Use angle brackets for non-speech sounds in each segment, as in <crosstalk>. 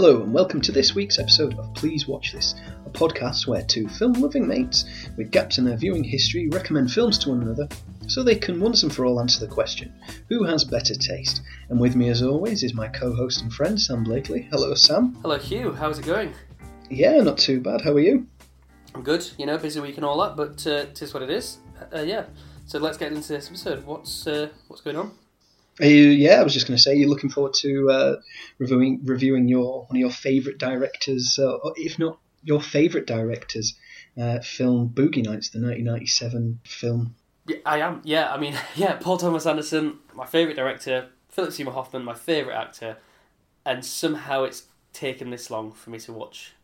Hello, and welcome to this week's episode of Please Watch This, a podcast where two film loving mates with gaps in their viewing history recommend films to one another so they can once and for all answer the question who has better taste? And with me, as always, is my co host and friend Sam Blakely. Hello, Sam. Hello, Hugh. How's it going? Yeah, not too bad. How are you? I'm good. You know, busy week and all that, but uh, it is what it is. Uh, yeah. So let's get into this episode. What's uh, what's going on? Yeah, I was just going to say you're looking forward to uh, reviewing reviewing your one of your favourite directors, uh, if not your favourite directors, uh, film Boogie Nights, the 1997 film. Yeah, I am. Yeah, I mean, <laughs> yeah, Paul Thomas Anderson, my favourite director, Philip Seymour Hoffman, my favourite actor, and somehow it's taken this long for me to watch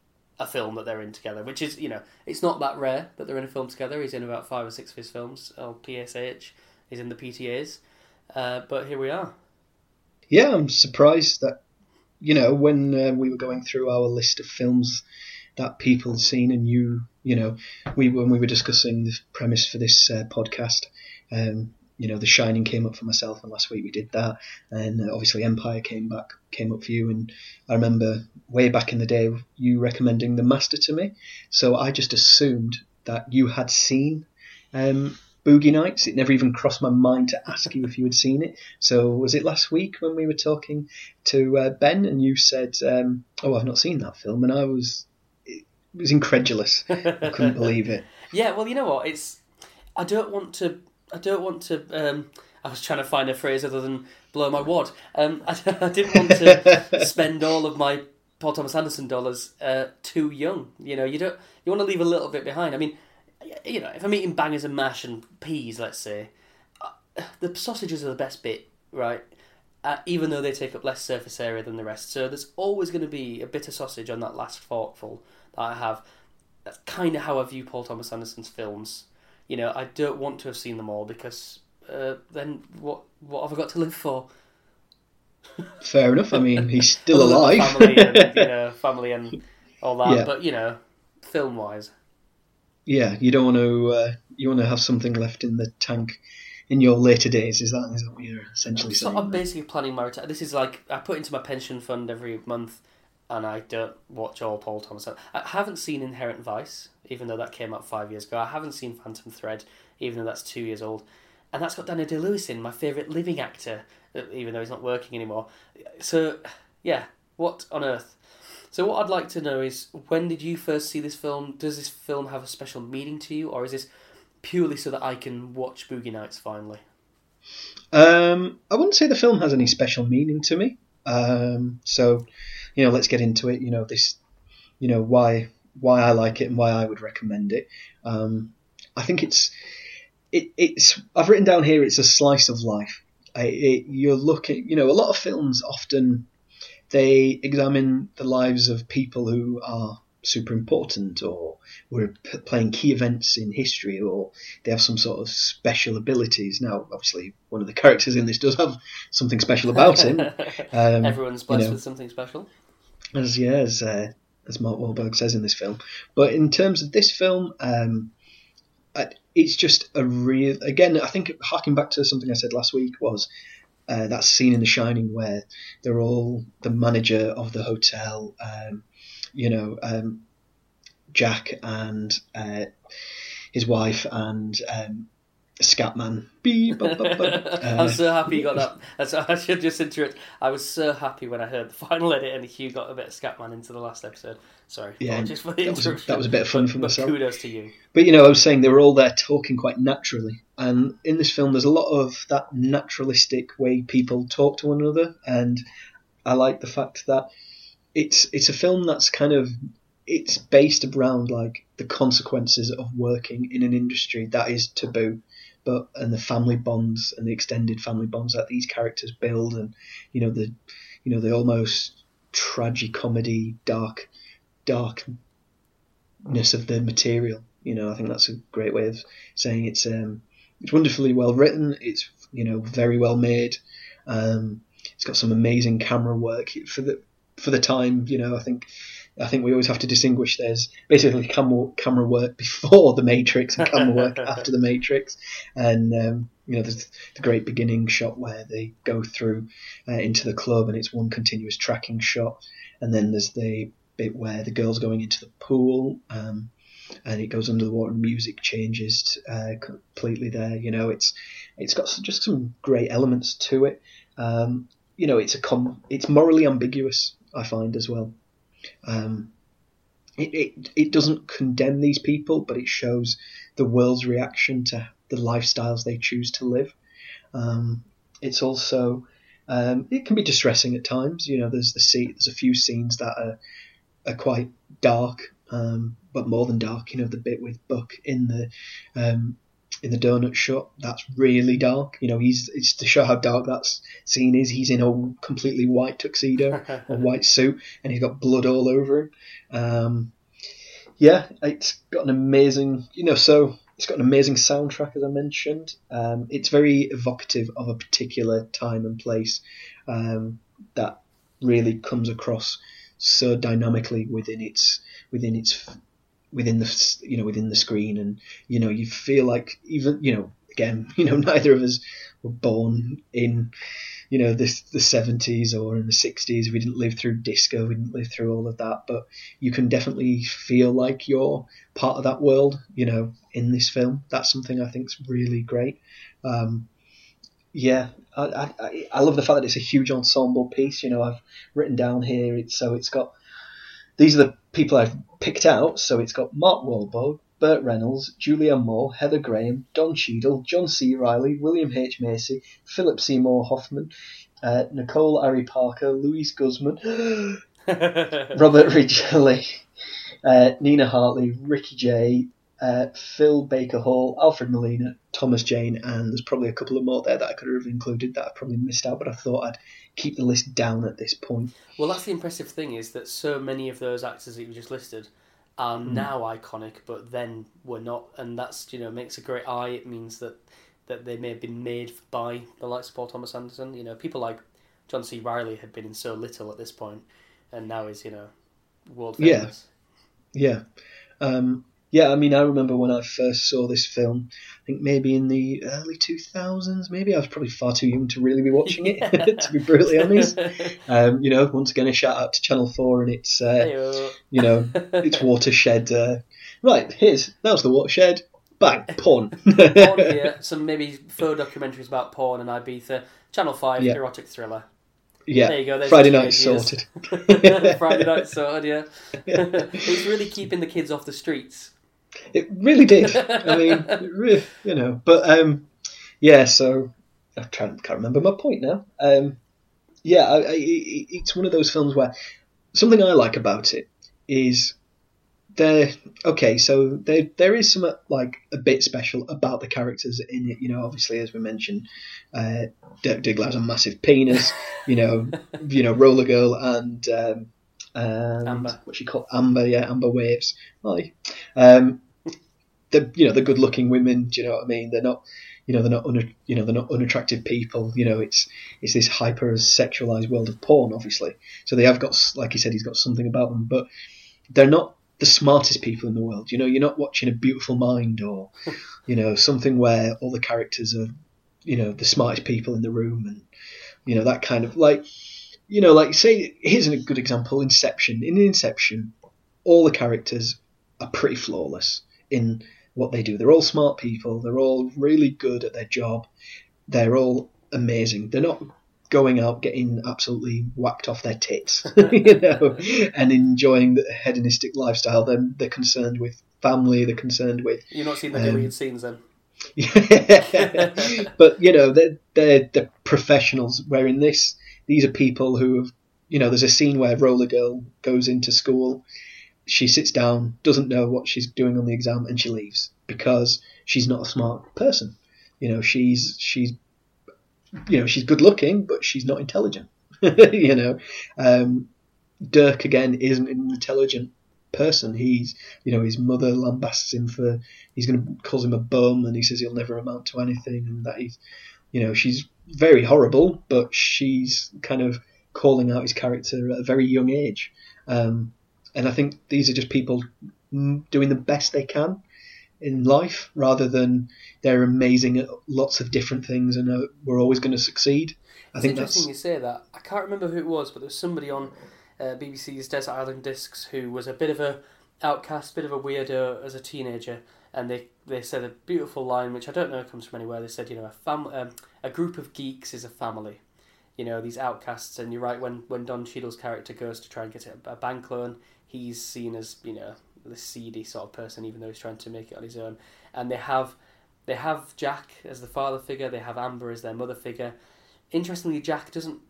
a film that they're in together, which is, you know, it's not that rare that they're in a film together. He's in about five or six of his films, or PSH. He's in the PTAs. Uh, but here we are. Yeah, I'm surprised that you know when uh, we were going through our list of films that people had seen, and you, you know, we when we were discussing the premise for this uh, podcast, um, you know, The Shining came up for myself, and last week we did that, and uh, obviously Empire came back, came up for you, and I remember way back in the day you recommending The Master to me, so I just assumed that you had seen um, Boogie Nights. It never even crossed my mind to ask you if you had seen it. So was it last week when we were talking to uh, Ben and you said, um, "Oh, I've not seen that film," and I was it was incredulous. I couldn't <laughs> believe it. Yeah, well, you know what? It's I don't want to. I don't want to. Um, I was trying to find a phrase other than blow my wad. Um, <laughs> I, I didn't want to <laughs> spend all of my Paul Thomas Anderson dollars uh, too young. You know, you don't. You want to leave a little bit behind. I mean, you know, if I'm eating bangers and mash and peas, let's say, uh, the sausages are the best bit, right? Uh, even though they take up less surface area than the rest. So there's always going to be a bit of sausage on that last forkful that I have. That's kind of how I view Paul Thomas Anderson's films. You know, I don't want to have seen them all because uh, then what what have I got to live for? Fair enough. I mean, he's still <laughs> alive. family and you know, <laughs> family and all that. Yeah. But you know, film wise yeah, you don't want to uh, you want to have something left in the tank in your later days. Is that is that what you're essentially so saying? I'm basically planning my retirement. This is like I put into my pension fund every month, and I don't watch all Paul Thomas. I haven't seen Inherent Vice, even though that came out five years ago. I haven't seen Phantom Thread, even though that's two years old, and that's got Daniel Day Lewis in, my favourite living actor, even though he's not working anymore. So, yeah, what on earth? So what I'd like to know is when did you first see this film? Does this film have a special meaning to you, or is this purely so that I can watch Boogie Nights finally? Um, I wouldn't say the film has any special meaning to me. Um, so, you know, let's get into it. You know, this, you know, why why I like it and why I would recommend it. Um, I think it's it, it's I've written down here. It's a slice of life. I, it, you're looking, you know, a lot of films often they examine the lives of people who are super important or were p- playing key events in history or they have some sort of special abilities. Now, obviously, one of the characters in this does have something special about him. <laughs> Um, Everyone's blessed you know, with something special. As yeah, as, uh, as Mark Wahlberg says in this film. But in terms of this film, um, it's just a real. Again, I think harking back to something I said last week was uh, that scene in The Shining where they're all the manager of the hotel, um, you know, um, Jack and uh, his wife and um, Scatman. Uh, <laughs> I'm so happy you got that. That's, I should just interrupt. I was so happy when I heard the final edit and Hugh got a bit of Scatman into the last episode. Sorry, yeah, just for the that interruption. Was, that was a bit of fun for but myself. Kudos to you. But you know, I was saying they were all there talking quite naturally, and in this film, there's a lot of that naturalistic way people talk to one another, and I like the fact that it's it's a film that's kind of it's based around like the consequences of working in an industry that is taboo but and the family bonds and the extended family bonds that these characters build and you know the you know the almost tragic comedy dark darkness of the material you know i think that's a great way of saying it's um it's wonderfully well written it's you know very well made um it's got some amazing camera work for the for the time you know i think I think we always have to distinguish. There's basically camera, camera work <laughs> before the Matrix and camera work <laughs> after the Matrix, and um, you know there's the great beginning shot where they go through uh, into the club and it's one continuous tracking shot, and then there's the bit where the girl's going into the pool. Um, and it goes under the water and music changes uh, completely there. You know, it's it's got just some great elements to it. Um, you know, it's a com- it's morally ambiguous. I find as well. Um, it, it it doesn't condemn these people, but it shows the world's reaction to the lifestyles they choose to live. Um, it's also um, it can be distressing at times. You know, there's the scene, there's a few scenes that are are quite dark, um, but more than dark. You know, the bit with Buck in the um, in the donut shop, that's really dark. You know, he's it's to show how dark that scene is. He's in a completely white tuxedo, <laughs> a white suit, and he's got blood all over him. Um, yeah, it's got an amazing, you know, so it's got an amazing soundtrack, as I mentioned. Um, it's very evocative of a particular time and place um, that really comes across so dynamically within its within its within the you know within the screen, and you know you feel like even you know again <laughs> you know neither of us were born in you know this the 70s or in the 60s we didn't live through disco. We didn't live through all of that. But you can definitely feel like you're part of that world you know in this film. That's something i think is really great. Um, yeah I, I, I love the fact that it's a huge ensemble piece. You know i've written down here it's so it's got these are the people I've picked out. So it's got Mark Wahlberg, Burt Reynolds, Julianne Moore, Heather Graham, Don Cheadle, John C. Reilly, William H. Macy, Philip Seymour Hoffman, uh, Nicole Ari Parker, Luis Guzman, <gasps> <laughs> Robert Ridgely, uh, Nina Hartley, Ricky Jay, uh, Phil Baker Hall, Alfred Molina, Thomas Jane, and there's probably a couple of more there that I could have included that I probably missed out, but I thought I'd keep the list down at this point. Well, that's the impressive thing is that so many of those actors that you just listed are mm. now iconic, but then were not, and that's you know makes a great eye. It means that that they may have been made by the likes of Paul Thomas Anderson. You know, people like John C. Reilly had been in so little at this point, and now is you know world famous. Yeah, yeah. Um, yeah, I mean, I remember when I first saw this film. I think maybe in the early two thousands. Maybe I was probably far too young to really be watching it. <laughs> to be brutally honest, <laughs> um, you know, once again a shout out to Channel Four and its, uh, you know, its <laughs> watershed. Uh, right, here's that was the watershed. Bang, porn. porn yeah, some maybe faux documentaries about porn and Ibiza. Channel Five, yeah. erotic thriller. Yeah, there you go. Friday night sorted. Friday night sorted. Yeah, it's really keeping the kids off the streets. It really did. I mean, <laughs> really, you know, but um, yeah. So I can't, can't remember my point now. Um, yeah, I, I, it's one of those films where something I like about it is there. Okay, so there there is some like a bit special about the characters in it. You know, obviously as we mentioned, uh, Dirk Diggler has a massive penis. <laughs> You know, you know, Roller Girl and. Um, and Amber. what she called Amber, yeah, Amber Waves. Hi. Um, they're you know they're good looking women. Do you know what I mean? They're not you know they're not you know they're not unattractive people. You know it's it's this hyper sexualized world of porn, obviously. So they have got like he said, he's got something about them, but they're not the smartest people in the world. You know, you're not watching a Beautiful Mind or <laughs> you know something where all the characters are you know the smartest people in the room and you know that kind of like you know like say here's a good example Inception in Inception all the characters are pretty flawless in what they do. They're all smart people. They're all really good at their job. They're all amazing. They're not going out getting absolutely whacked off their tits, <laughs> you know, and enjoying the hedonistic lifestyle. They're, they're concerned with family. They're concerned with. You're not seeing the um, deleted scenes then. <laughs> but you know they're, they're they're professionals. Where in this, these are people who have, you know, there's a scene where Roller Girl goes into school she sits down, doesn't know what she's doing on the exam, and she leaves because she's not a smart person. You know, she's she's you know she's good looking, but she's not intelligent. <laughs> you know, um, Dirk again isn't an intelligent person. He's you know his mother lambasts him for he's going to calls him a bum, and he says he'll never amount to anything, and that he's you know she's very horrible, but she's kind of calling out his character at a very young age. Um, and I think these are just people doing the best they can in life, rather than they're amazing at lots of different things and uh, we're always going to succeed. I It's think interesting that's you say that. I can't remember who it was, but there was somebody on uh, BBC's Desert Island Discs who was a bit of a outcast, bit of a weirdo as a teenager, and they they said a beautiful line which I don't know comes from anywhere. They said, you know, a fam- um, a group of geeks is a family. You know, these outcasts, and you're right. When when Don Cheadle's character goes to try and get a, a bank loan, he's seen as you know the seedy sort of person, even though he's trying to make it on his own. And they have they have Jack as the father figure. They have Amber as their mother figure. Interestingly, Jack doesn't.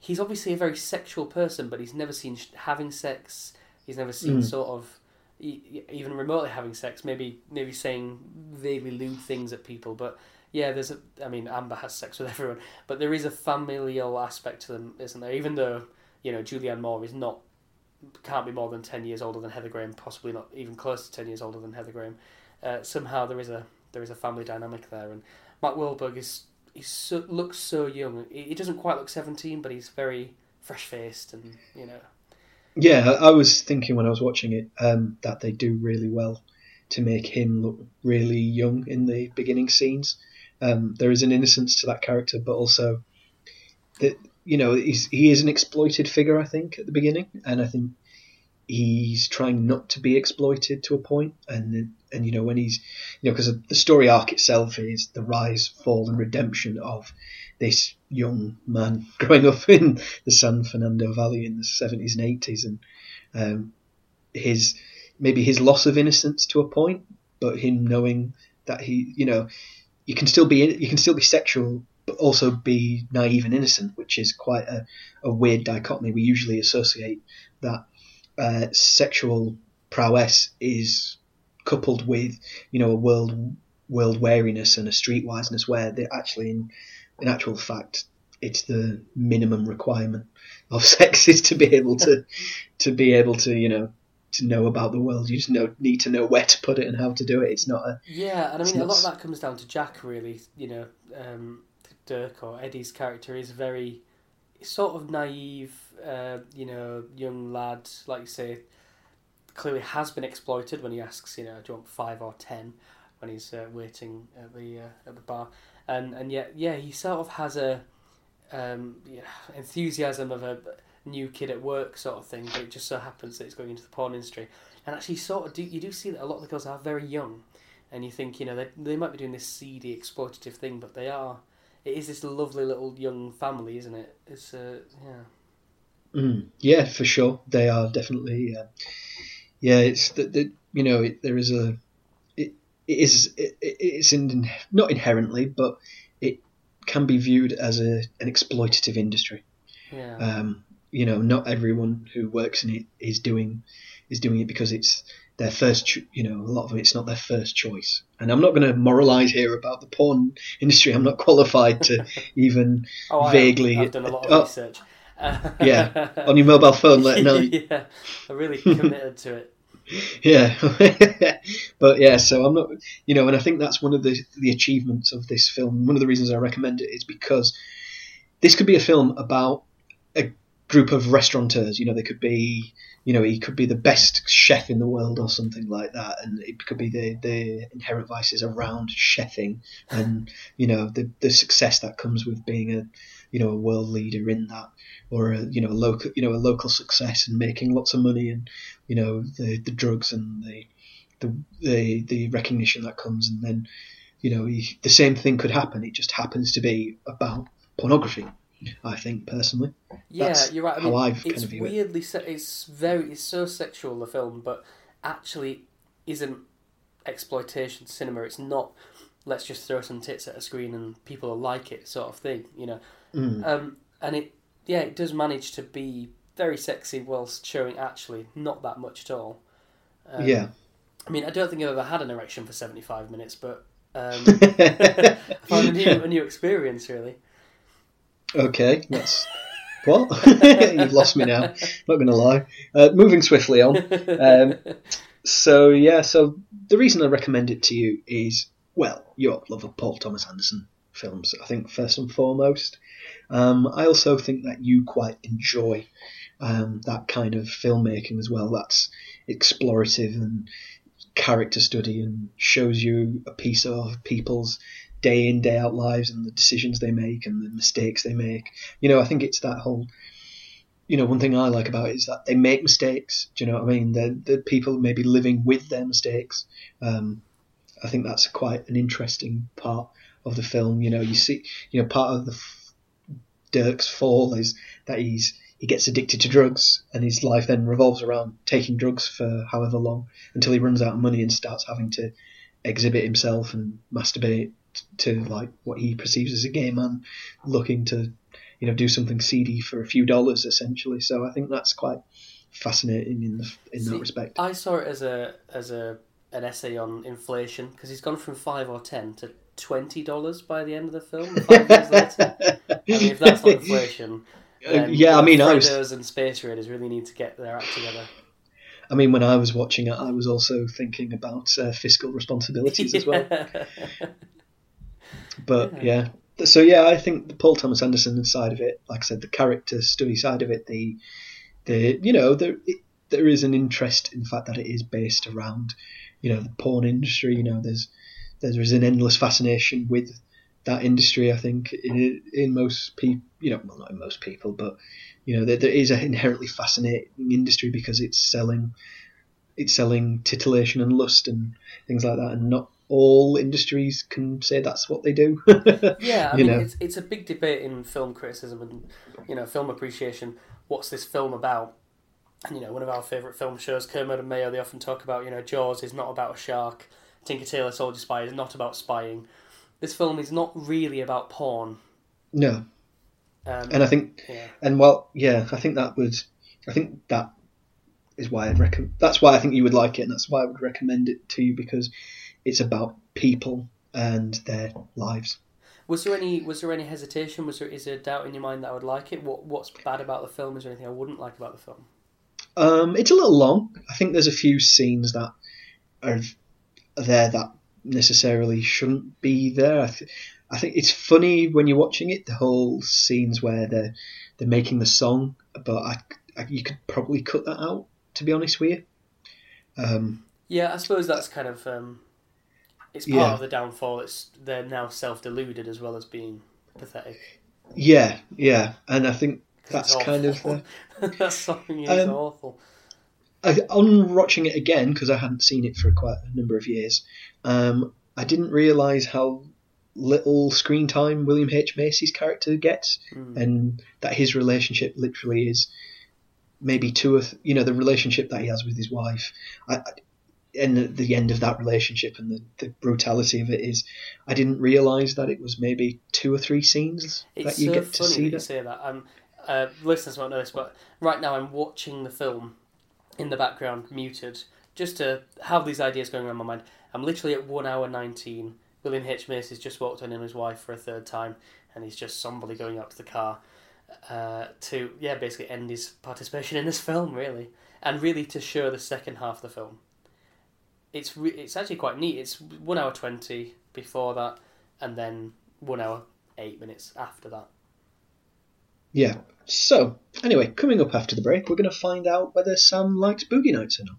He's obviously a very sexual person, but he's never seen having sex. He's never seen Mm. sort of even remotely having sex. Maybe maybe saying vaguely lewd things at people, but yeah, there's a. I mean, Amber has sex with <laughs> everyone, but there is a familial aspect to them, isn't there? Even though you know Julianne Moore is not can't be more than ten years older than Heather Graham, possibly not even close to ten years older than Heather Graham. Uh, somehow there is a there is a family dynamic there, and Mark Wahlberg is he so, looks so young. He, he doesn't quite look seventeen, but he's very fresh faced, and you know. Yeah, I I was thinking when I was watching it um, that they do really well to make him look really young in the beginning scenes. Um, there is an innocence to that character, but also that you know he is an exploited figure. I think at the beginning, and I think he's trying not to be exploited to a point. And and you know when he's you know because the story arc itself is the rise, fall, and redemption of this young man <laughs> growing up in the San Fernando Valley in the seventies and eighties, and um, his maybe his loss of innocence to a point, but him knowing that he, you know, you can still be you can still be sexual, but also be naive and innocent, which is quite a, a weird dichotomy. We usually associate that uh, sexual prowess is coupled with, you know, a world world wariness and a streetwiseness, where they actually in in actual fact it's the minimum requirement of <laughs> sex is to be able to to be able to you know to know about the world. You just know need to know where to put it and how to do it. It's not a Yeah, and I mean, a lot of that comes down to Jack, really. You know, um, Dirk or Eddie's character is very sort of naive, uh, you know, young lad, like you say, clearly has been exploited when he asks, you know, do you want five or ten when he's uh, waiting at the uh, at the bar, and and yet, yeah, he sort of has a um, enthusiasm of a new kid at work sort of thing, but it just so happens that he's going into the porn industry. And actually, sort of, do you do see that a lot of the girls are very young, and you think you know they they might be doing this seedy exploitative thing, but they are. It is this lovely little young family, isn't it? It's uh, yeah. Mm, yeah, for sure. They are definitely. Uh, yeah, it's that that you know it, there is a. It, it is it- it's in, not inherently, but it can be viewed as a an exploitative industry. Yeah. Um, you know, not everyone who works in it is doing is doing it because it's their first. Cho- you know, a lot of it's not their first choice. And I'm not going to moralise here about the porn <laughs> industry. I'm not qualified to <laughs> even oh, vaguely- I've done a lot of <laughs> oh, research. yeah, on your mobile phone late night. yeah, I really committed to it. Yeah, but yeah, so I'm not, you know, and I think that's one of the the achievements of this film. One of the reasons I recommend it is because this could be a film about group of restaurateurs. You know, they could be, you know, he could be the best chef in the world or something like that, and it could be the the inherent vices around chefing and you know the the success that comes with being a you know a world leader in that or a, you know a local you know a local success and making lots of money and you know the the drugs and the the the, the recognition that comes and then you know he, the same thing could happen it just happens to be about pornography i think personally Yeah, That's you're right. I how I've kind it's of view it. weirdly se- it's very it's so sexual the film, but actually isn't exploitation cinema. It's not let's just throw some tits at a screen and people will like it sort of thing, you know. Mm. Um, and it yeah, it does manage to be very sexy whilst showing actually not that much at all. Um, yeah I mean, I don't think I've ever had an erection for seventy five minutes, but um, <laughs> <laughs> I found a new a new experience really. Okay that's what <laughs> you've lost me now. Not gonna lie. Uh, moving swiftly on. Um, so yeah so the reason i recommend it to you is well your love of paul thomas anderson films i think first and foremost. Um, i also think that you quite enjoy um, that kind of filmmaking as well. That's explorative and character study and shows you a piece of people's day in day out lives and the decisions they make and the mistakes they make. You know, I think it's that whole. You know, one thing I like about it is that they make mistakes. Do you know what I mean? The the people maybe living with their mistakes. Um, I think that's quite an interesting part of the film. You know, you see, you know, part of the Dirk's fall is that he's he gets addicted to drugs, and his life then revolves around taking drugs for however long until he runs out of money and starts having to exhibit himself and masturbate to like what he perceives as a gay man looking to you know do something seedy for a few dollars essentially. So I think that's quite fascinating in the, in See, that respect. I saw it as a as a an essay on inflation because he's gone from five or ten to twenty dollars by the end of the film. Five years later. I mean, if that's not inflation, <laughs> then, yeah, I mean, I was and Space Raiders really need to get their act together. I mean, when I was watching it, I was also thinking about uh, fiscal responsibilities as well. <laughs> But yeah. so yeah, I think the Paul Thomas Anderson side of it, like I said, the character study side of it, the the you know there it, there is an interest in the fact that it is based around you know the porn industry. You know, there's there is an endless fascination with that industry. I think in, in most people, you know, well not in most people, but you know there, there is an inherently fascinating industry because it's selling it's selling titillation and lust and things like that, and not all industries can say that's what they do. <laughs> Yeah, I You mean, know. it's, it's a big debate in film criticism and you know film appreciation. What's this film about? And you know, one of our favourite film shows, Kermode and Mayo, they often talk about you know Jaws is not about a shark, Tinker Tailor Soldier Spy is not about spying. This film is not really about porn. no, Um, and I think yeah, And well, yeah, I think that would, I think that is why I'd recommend. That's why I think you would like it, and that's why I would recommend it to you because it's about people and their lives. was there any was there any hesitation? Was there is there a doubt in your mind that I would like it? What what's bad about the film? Is there anything I wouldn't like about the film? Um, it's a little long. I think there's a few scenes that are there that necessarily shouldn't be there. I, th- I think it's funny when you're watching it. The whole scenes where they're they're making the song, but I, I, you could probably cut that out. To be honest with you. Um, Yeah, I suppose that's kind of um, it's part Yeah. of the downfall. It's they're now self deluded as well as being pathetic. yeah, yeah, and I think that's kind of the, that song is Um, awful. I, on watching it again because I hadn't seen it for quite a number of years. Um, I didn't realise how little screen time William H Macy's character gets, Mm. and that his relationship literally is maybe two or th- you know the relationship that he has with his wife. I- and the, the end of that relationship and the, the brutality of it is, I didn't realise that it was maybe two or three scenes It's that you so get to funny see that you say that. Um, uh, listeners won't know this, but right now I'm watching the film in the background, muted, just to have these ideas going around my mind. I'm literally at one hour nineteen. William H Macy's just walked in on his wife for a third time, and he's just somebody going up to the car uh, to yeah basically end his participation in this <laughs> film really, and really to show the second half of the film. It's re- it's actually quite neat. It's one hour twenty before that, and then one hour eight minutes after that. Yeah. So, anyway, coming up after the break, we're going to find out whether Sam likes Boogie Nights or not.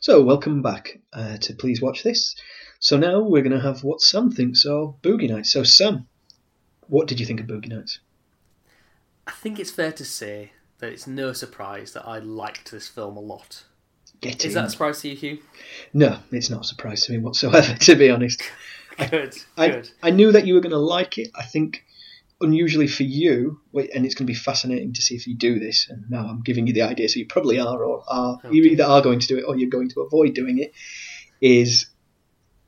So, welcome back uh, to Please Watch This. So, now we're going to have what Sam thinks of Boogie Nights. So, Sam, what did you think of Boogie Nights? I think it's fair to say that it's no surprise that I liked this film a lot. Get Is in. that a surprise to you, Hugh? No, it's not a surprise to me whatsoever, <laughs> to be honest. <laughs> Good, I, good. I knew that you were going to like it. I think, unusually for you, wait, and it's going to be fascinating to see if you do this. And now I'm giving you the idea, so you probably are, or are oh, you either are going to do it or you're going to avoid doing it. Is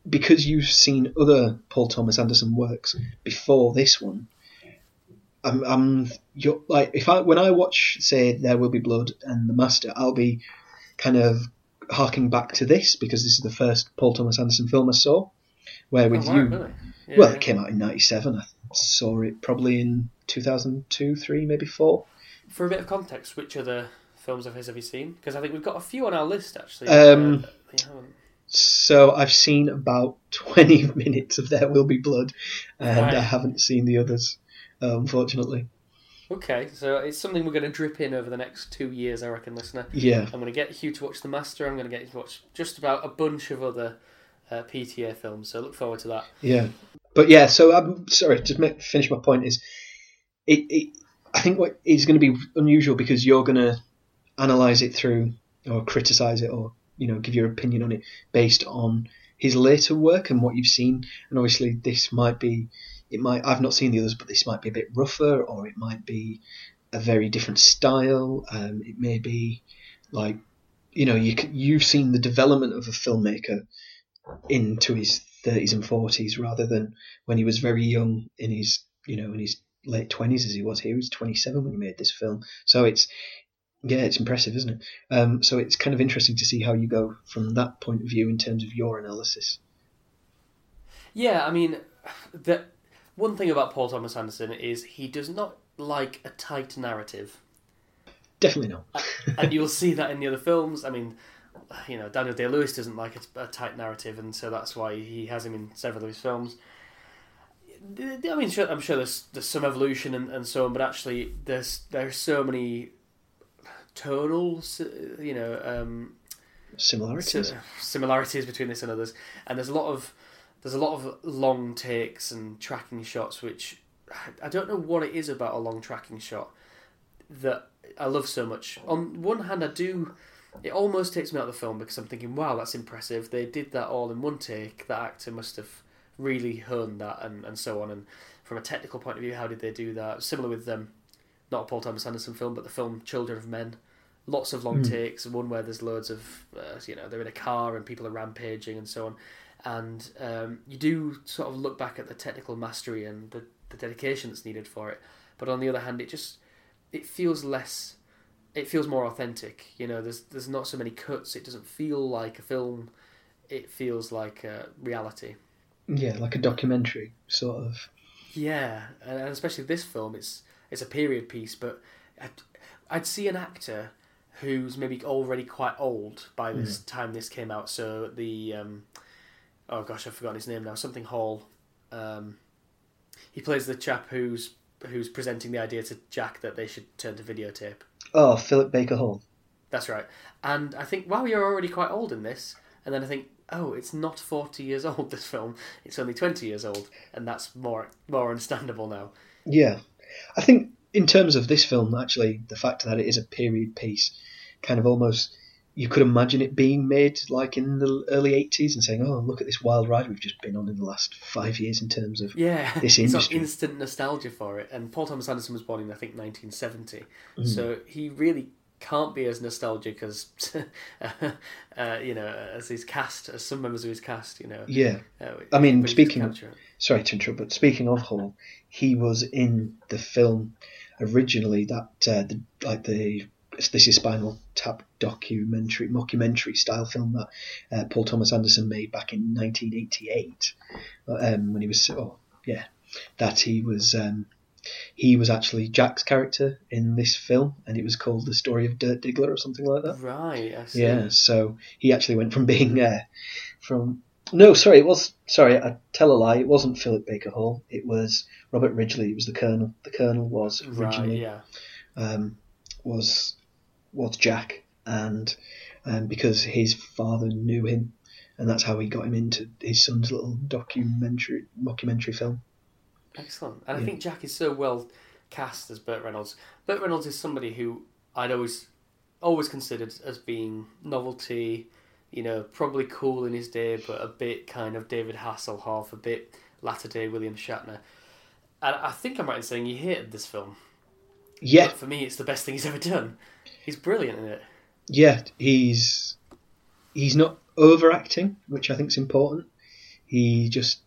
because you've seen other Paul Thomas Anderson works before this one. I'm, I'm you're, like if I when I watch say There Will Be Blood and The Master, I'll be kind of harking back to this because this is the first Paul Thomas Anderson film I saw. Where with Oh, you, really? Yeah, well, yeah. it came out in '97. I saw it probably in 2002, three, maybe four. For a bit of context, which other films of his have you seen? Because I think we've got a few on our list actually. Um. So I've seen about 20 <laughs> minutes of There Will Be Blood, and Right. I haven't seen the others, uh, unfortunately. Okay, so it's something we're going to drip in over the next two years, I reckon, listener. Yeah, I'm going to get Hugh to watch The Master. I'm going to get you to watch just about a bunch of other uh, PTA films. So look forward to that. yeah. But yeah, so I'm sorry, to make, finish my point is, it, it I think what is going to be unusual because you're going to analyze it through or criticize it or you know give your opinion on it based on his later work and what you've seen. And obviously, this might be it might I've not seen the others, but this might be a bit rougher or it might be a very different style. Um, it may be like you know you you've seen the development of a filmmaker into his 30s and 40s rather than when he was very young in his you know in his late 20s as he was here he was 27 when he made this film so it's yeah it's impressive isn't it um, so it's kind of interesting to see how you go from that point of view in terms of your analysis Yeah, I mean, the one thing about Paul Thomas Anderson is he does not like a tight narrative. definitely not and <laughs> you'll see that in the other films. I mean, you know, Daniel Day Lewis doesn't like a, a tight narrative, and so that's why he has him in several of his films. I mean, I'm sure there's there's some evolution and, and so on, but actually, there's there's so many tonal, you know, um, similarities similarities between this and others, and there's a lot of there's a lot of long takes and tracking shots, which I don't know what it is about a long tracking shot that I love so much. On one hand, I do. It almost takes me out of the film because I'm thinking, wow, that's impressive. They did that all in one take. That actor must have really honed that and, and so on. And from a technical point of view, how did they do that? Similar with um, not a Paul Thomas Anderson film, but the film Children of Men. Lots of long Mm. takes. One where there's loads of, uh, you know, they're in a car and people are rampaging and so on. And um, you do sort of look back at the technical mastery and the, the dedication that's needed for it. But on the other hand, it just it feels less. It feels more authentic. You know, there's there's not so many cuts. It doesn't feel like a film. It feels like a reality. yeah like a documentary sort of Yeah, and and especially this film, it's it's a period piece, but I'd, I'd see an actor who's maybe already quite old by this time this came out. So the um, oh gosh, I've forgotten his name now. Something Hall. Um, he plays the chap who's who's presenting the idea to Jack that they should turn to videotape. oh Philip Baker Hall That's right. And I think, wow, you're already quite old in this. And then I think, oh, it's not 40 years <laughs> old, this film. It's only 20 years old. And that's more more understandable now. Yeah, I think in terms of this film, actually, the fact that it is a period piece, kind of almost you could imagine it being made like in the early '80s and saying, "Oh, look at this wild ride we've just been on in the last five years in terms of Yeah, This <laughs> it's got instant nostalgia for it. And Paul Thomas Anderson was born in, I think, 1970. Mm. So he really can't be as nostalgic as, <laughs> uh, you know, as his cast, as some members of his cast, you know. yeah." Uh, I mean, speaking- just capture it. Sorry to interrupt, but speaking of Hall, he was in the film originally that uh, the, like the this is Spinal Tap documentary mockumentary style film that uh, Paul Thomas Anderson made back in 1988 um, when he was oh yeah that he was um, he was actually Jack's character in this film and it was called the story of Dirk Diggler or something like that Right, I see. yeah so he actually went from being uh, from no sorry it was sorry I tell a lie it wasn't Philip Baker Hall it was Robert Ridgely it was the Colonel the Colonel was originally Right, yeah. um, was was Jack, and um, because his father knew him, and that's how he got him into his son's little documentary mockumentary film. Excellent. And I think Jack is so well cast as Burt Reynolds. Burt Reynolds is somebody who I'd always always considered as being novelty, you know, probably cool in his day, but a bit kind of David Hasselhoff, a bit latter day William Shatner. And I think I'm right in saying you hated this film. Yeah, But for me, it's the best thing he's ever done. He's brilliant in it. yeah, he's he's not overacting, which I think is important. He just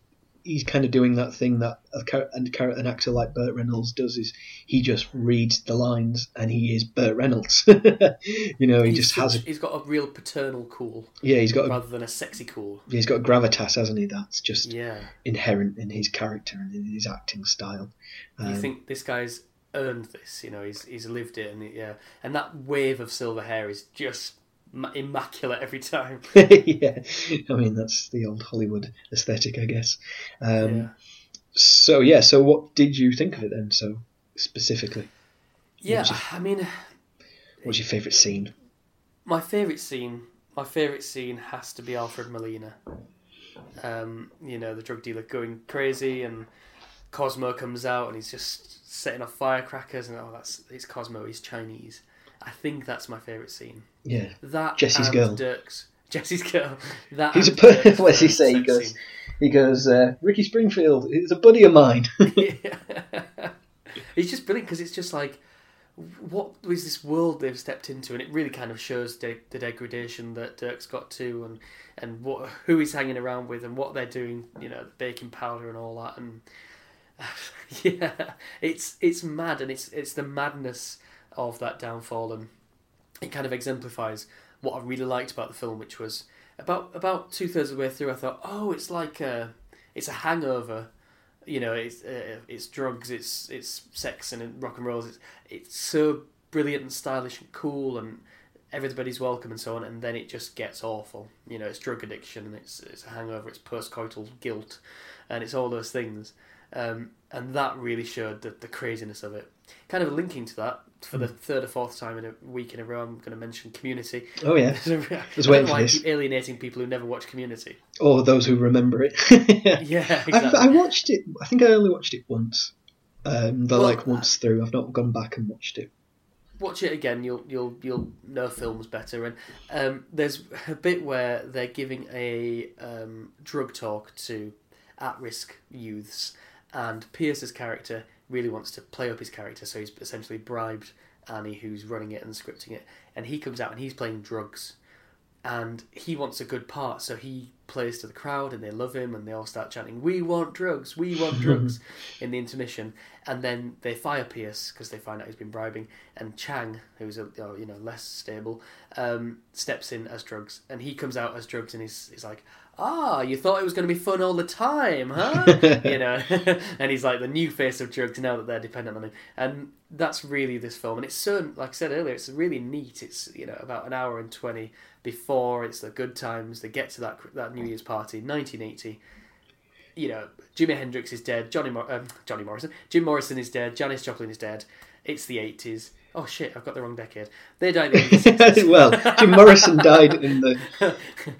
he's kind of doing that thing that a, a char- an actor like Burt Reynolds does is he just reads the lines and he is Burt Reynolds. <laughs> you know, he He's just has a, He's got a real paternal cool yeah, he's got a, rather than a sexy cool. he's got gravitas, hasn't he? That's just Yeah. inherent in his character and in his acting style. Do you Um, think this guy's earned this. You know, he's he's lived it, and yeah, and that wave of silver hair is just immaculate every time. <laughs> yeah, I mean that's the old Hollywood aesthetic, I guess. Um, yeah. So yeah, so what did you think of it then? So specifically, Yeah, your- I mean, what's your favourite scene? my favorite scene, my favorite scene has to be Alfred Molina. Um, you know, the drug dealer going crazy, and Cosmo comes out, and he's just setting off firecrackers, and oh, that's it's Cosmo. He's Chinese. I think that's my favorite scene. Yeah, That Jesse's girl. Dirk's <laughs> Jesse's girl. That He's a per- Dirk's <laughs> what does he say? He goes- he goes, uh, Ricky Springfield is a buddy of mine. <laughs> it's just brilliant because it's just like what was this world they've stepped into and it really kind of shows de- the degradation that dirk's got to and and what who he's hanging around with and what they're doing you know baking powder and all that and yeah it's it's mad and it's it's the madness of that downfall and it kind of exemplifies what i really liked about the film which was about about two-thirds of the way through i thought oh it's like a it's a hangover you know, it's uh, it's drugs, it's it's sex and rock and rolls. It's it's so brilliant and stylish and cool, and everybody's welcome and so on. And then it just gets awful. You know, it's drug addiction and it's it's a hangover, it's postcoital guilt, and it's all those things. Um, and that really showed the, the craziness of it. Kind of linking to that, for the third or fourth time in a week in a row, I'm going to mention Community. oh yeah, <laughs> I was waiting why this. alienating people who never watch Community. or those who remember it. <laughs> Yeah, exactly. I watched it. I think I only watched it once. Um, the Well, like once through. I've not gone back and watched it. watch it again you'll you'll you'll know films better and um, there's a bit where they're giving a um, drug talk to at-risk youths and Pierce's character really wants to play up his character so he's essentially bribed Annie who's running it and scripting it and he comes out and he's playing drugs and he wants a good part so he plays to the crowd and they love him and they all start chanting we want drugs we want <laughs> drugs in the intermission. And then they fire Pierce because they find out he's been bribing and Chang who's a you know less stable um, steps in as drugs. And he comes out as drugs and he's, he's like ah you thought it was going to be fun all the time huh? <laughs> You know? <laughs> And he's like the new face of drugs now that they're dependent on him. And that's really this film. And it's so like I said earlier it's really neat. It's you know about an hour and 20 before it's the good times they get to that that New Year's party 1980 you know Jimi Hendrix is dead Johnny Mor- um, Johnny Morrison Jim Morrison is dead Janis Joplin is dead it's the 80s oh shit I've got the wrong decade they died in the <laughs> 60s well, Jim Morrison died in the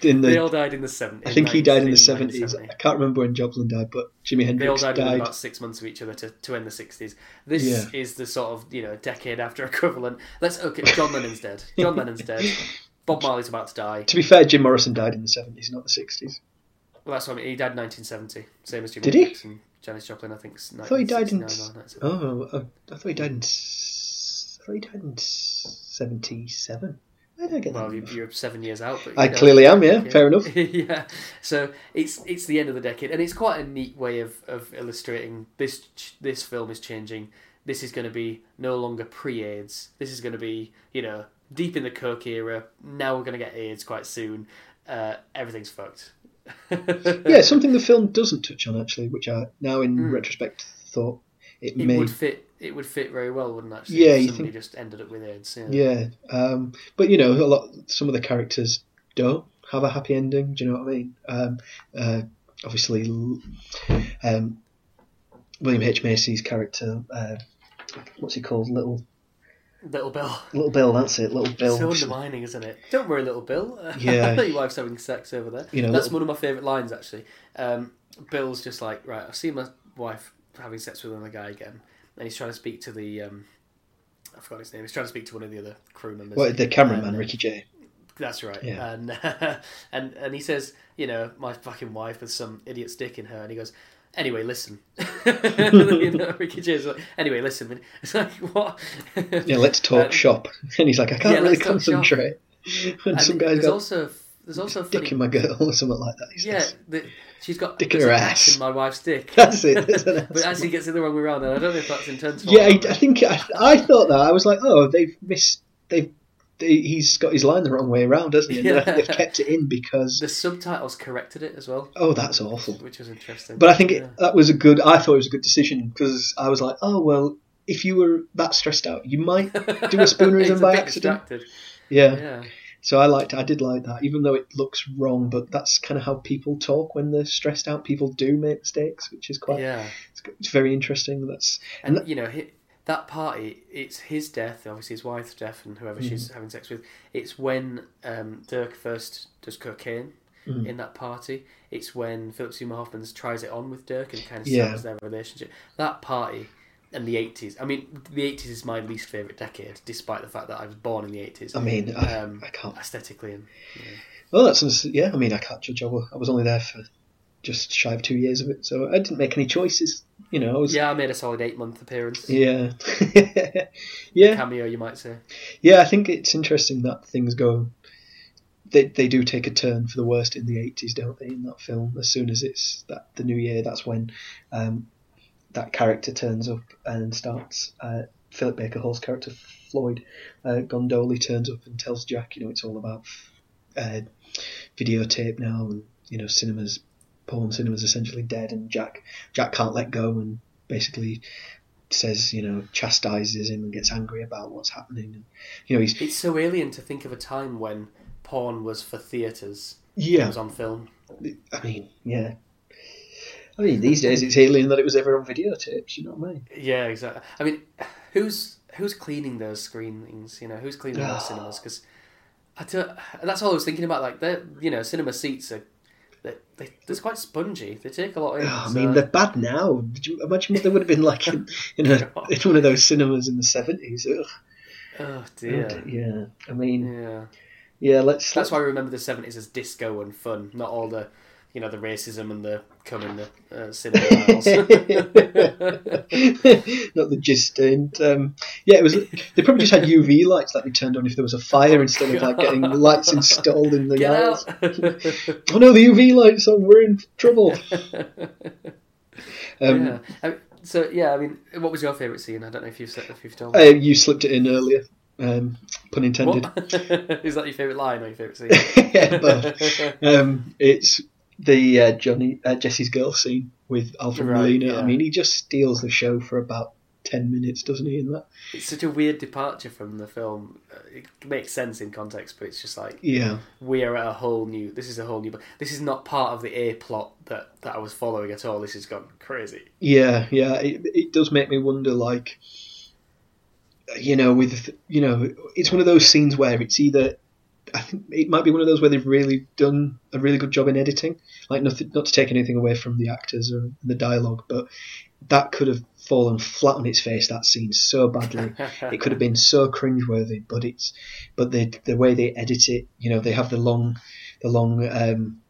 in the. they all died in the 70s I think he died in the seventies. 1970. I can't remember when Joplin died, but Jimi They all Hendrix died died. about six months of each other to, to end the sixties. This Yeah. is the sort of you know decade after <laughs> equivalent. Let's okay. John Lennon's dead. John Lennon's dead. <laughs> Bob Marley's about to die. To be fair, Jim Morrison died in the seventies, not the sixties. Well, that's what I mean. He died in nineteen seventy, same as Jimi Did he? And Janis Joplin. I think. I thought he died in. 1969 or 1970. Oh, uh, I thought he died in. I thought he died in seventy-seven. I don't get Well, that. you're seven years out, but you I know. clearly am. Yeah, fair enough. <laughs> yeah. So it's it's the end of the decade, and it's quite a neat way of, of illustrating this. This film is changing. This is going to be no longer pre-AIDS. This is going to be you know deep in the coke era. Now we're going to get AIDS quite soon. Uh, everything's fucked. <laughs> yeah, something the film doesn't touch on actually, which I now in Mm. retrospect thought it, It may. would fit. It would fit very well, wouldn't it? Actually, Yeah, if you somebody think- just ended up with AIDS. Yeah. Yeah, um, but you know, a lot. Some of the characters don't have a happy ending. Do you know what I mean? Um, uh, obviously, um, William H Macy's character. Uh, what's he called? Little Little Bill. Little Bill. That's it. Little Bill. So undermining, isn't it? Don't worry, little Bill. <laughs> Yeah. your wife's having sex over there. You know, that's little- one of my favourite lines actually. Um, Bill's just like, right, I've seen my wife having sex with another guy again, and he's trying to speak to the, um, I forgot his name. He's trying to speak to one of the other crew members. What, the cameraman, Ricky Jay That's right. Yeah. And <laughs> and and he says, you know, my fucking wife with some idiot stick in her, and he goes. Anyway, listen. you know, Ricky like, anyway, listen. <laughs> It's like what? Yeah, let's talk Um, shop. <laughs> And he's like, I can't yeah, really let's talk shop. concentrate. <laughs> And, some guy's there's got also there's also a dick funny in my girl or something like that. He Yeah, the, she's got Dick in her a ass. in my wife's dick. That's it. But ass. actually gets it the wrong way around, and I don't know if that's intentional. Yeah, I, I think I, I thought that. I was like, oh, they've missed. They've. He's got his line the wrong way around, hasn't he? And uh, Yeah. They've kept it in because. the subtitles corrected it as well, Oh, that's awful. which was interesting. But I think Yeah. it, that was a good. I thought it was a good decision because I was like, oh well, if you were that stressed out, you might do a spoonerism <laughs> a by bit accident. Yeah. Yeah. So I liked, I did like that, even though it looks wrong. But that's kind of how people talk when they're stressed out. People do make mistakes, which is quite, Yeah. it's, it's very interesting. That's And you know, hi that party, it's his death, obviously his wife's death, and whoever Mm. she's having sex with. It's when um, Dirk first does cocaine Mm. in that party. It's when Philip Seymour Hoffman tries it on with Dirk and kind of Yeah. their relationship. That party and the eighties. I mean, the eighties is my least favorite decade, despite the fact that I was born in the eighties. I mean, I, Um, I can't. aesthetically and Well, that's yeah. I mean, I can't judge. I was only there for just shy of two years of it, so I didn't make any choices. You know, I was yeah, I made a solid eight month appearance. yeah, <laughs> yeah, Cameo, you might say. yeah. I think it's interesting that things go. They they do take a turn for the worst in the eighties, don't they? In that film, as soon as it's that the new year, that's when um, that character turns up and starts. Uh, Philip Baker Hall's character Floyd uh, Gondolli turns up and tells Jack, you know, it's all about uh, videotape now, and you know, cinemas, porn cinemas essentially dead, and Jack Jack can't let go, and basically says, you know, chastises him and gets angry about what's happening, and you know, he's It's so alien to think of a time when porn was for theatres. Yeah, It was on film. I mean, yeah. I mean, these days it's alien that it was ever on videotapes. You know what I mean? Yeah, exactly. I mean, who's who's cleaning those screenings? You know, who's cleaning those ah. cinemas? Because I don't. That's all I was thinking about. Like, they you know, cinema seats are. They, they, they're quite spongy. They take a lot in. Oh, I so- mean, they're bad now. Did you imagine what they would have been like in, in, a, <laughs> in one of those cinemas in the seventies? Oh, oh dear. Yeah, I mean, Yeah. yeah. Let's. That's why I remember the seventies as disco and fun, not all the, you know, the racism and the coming in the uh, cinema aisles. <laughs> Not the gist and um, yeah, it was. They probably just had UV lights that they turned on if there was a fire instead of like getting lights installed in the Get aisles. out! <laughs> Oh no, the UV lights on. We're in trouble. <laughs> Um, yeah. I mean, so yeah, I mean, what was your favourite scene? I don't know if you've if you've told me. uh, you slipped it in earlier. Um, pun intended. Is that your favourite line or your favourite scene? yeah, both. Um, it's the uh, Johnny uh, Jessie's girl scene with Alfred Right, Molina. yeah. I mean, he just steals the show for about ten minutes, doesn't he? In that, It's such a weird departure from the film. It makes sense in context, but it's just like yeah, we're at a whole new. This is a whole new. This is not part of the A plot that that I was following at all. This has gone crazy. yeah, yeah. It, it does make me wonder, like, you know, with you know, it's one of those scenes where it's either. I think it might be one of those where they've really done a really good job in editing. Like, nothing, not to take anything away from the actors or the dialogue, but that could have fallen flat on its face. That scene so badly. <laughs> it could have been so cringeworthy, but it's but the the way they edit it, you know, they have the long the long um,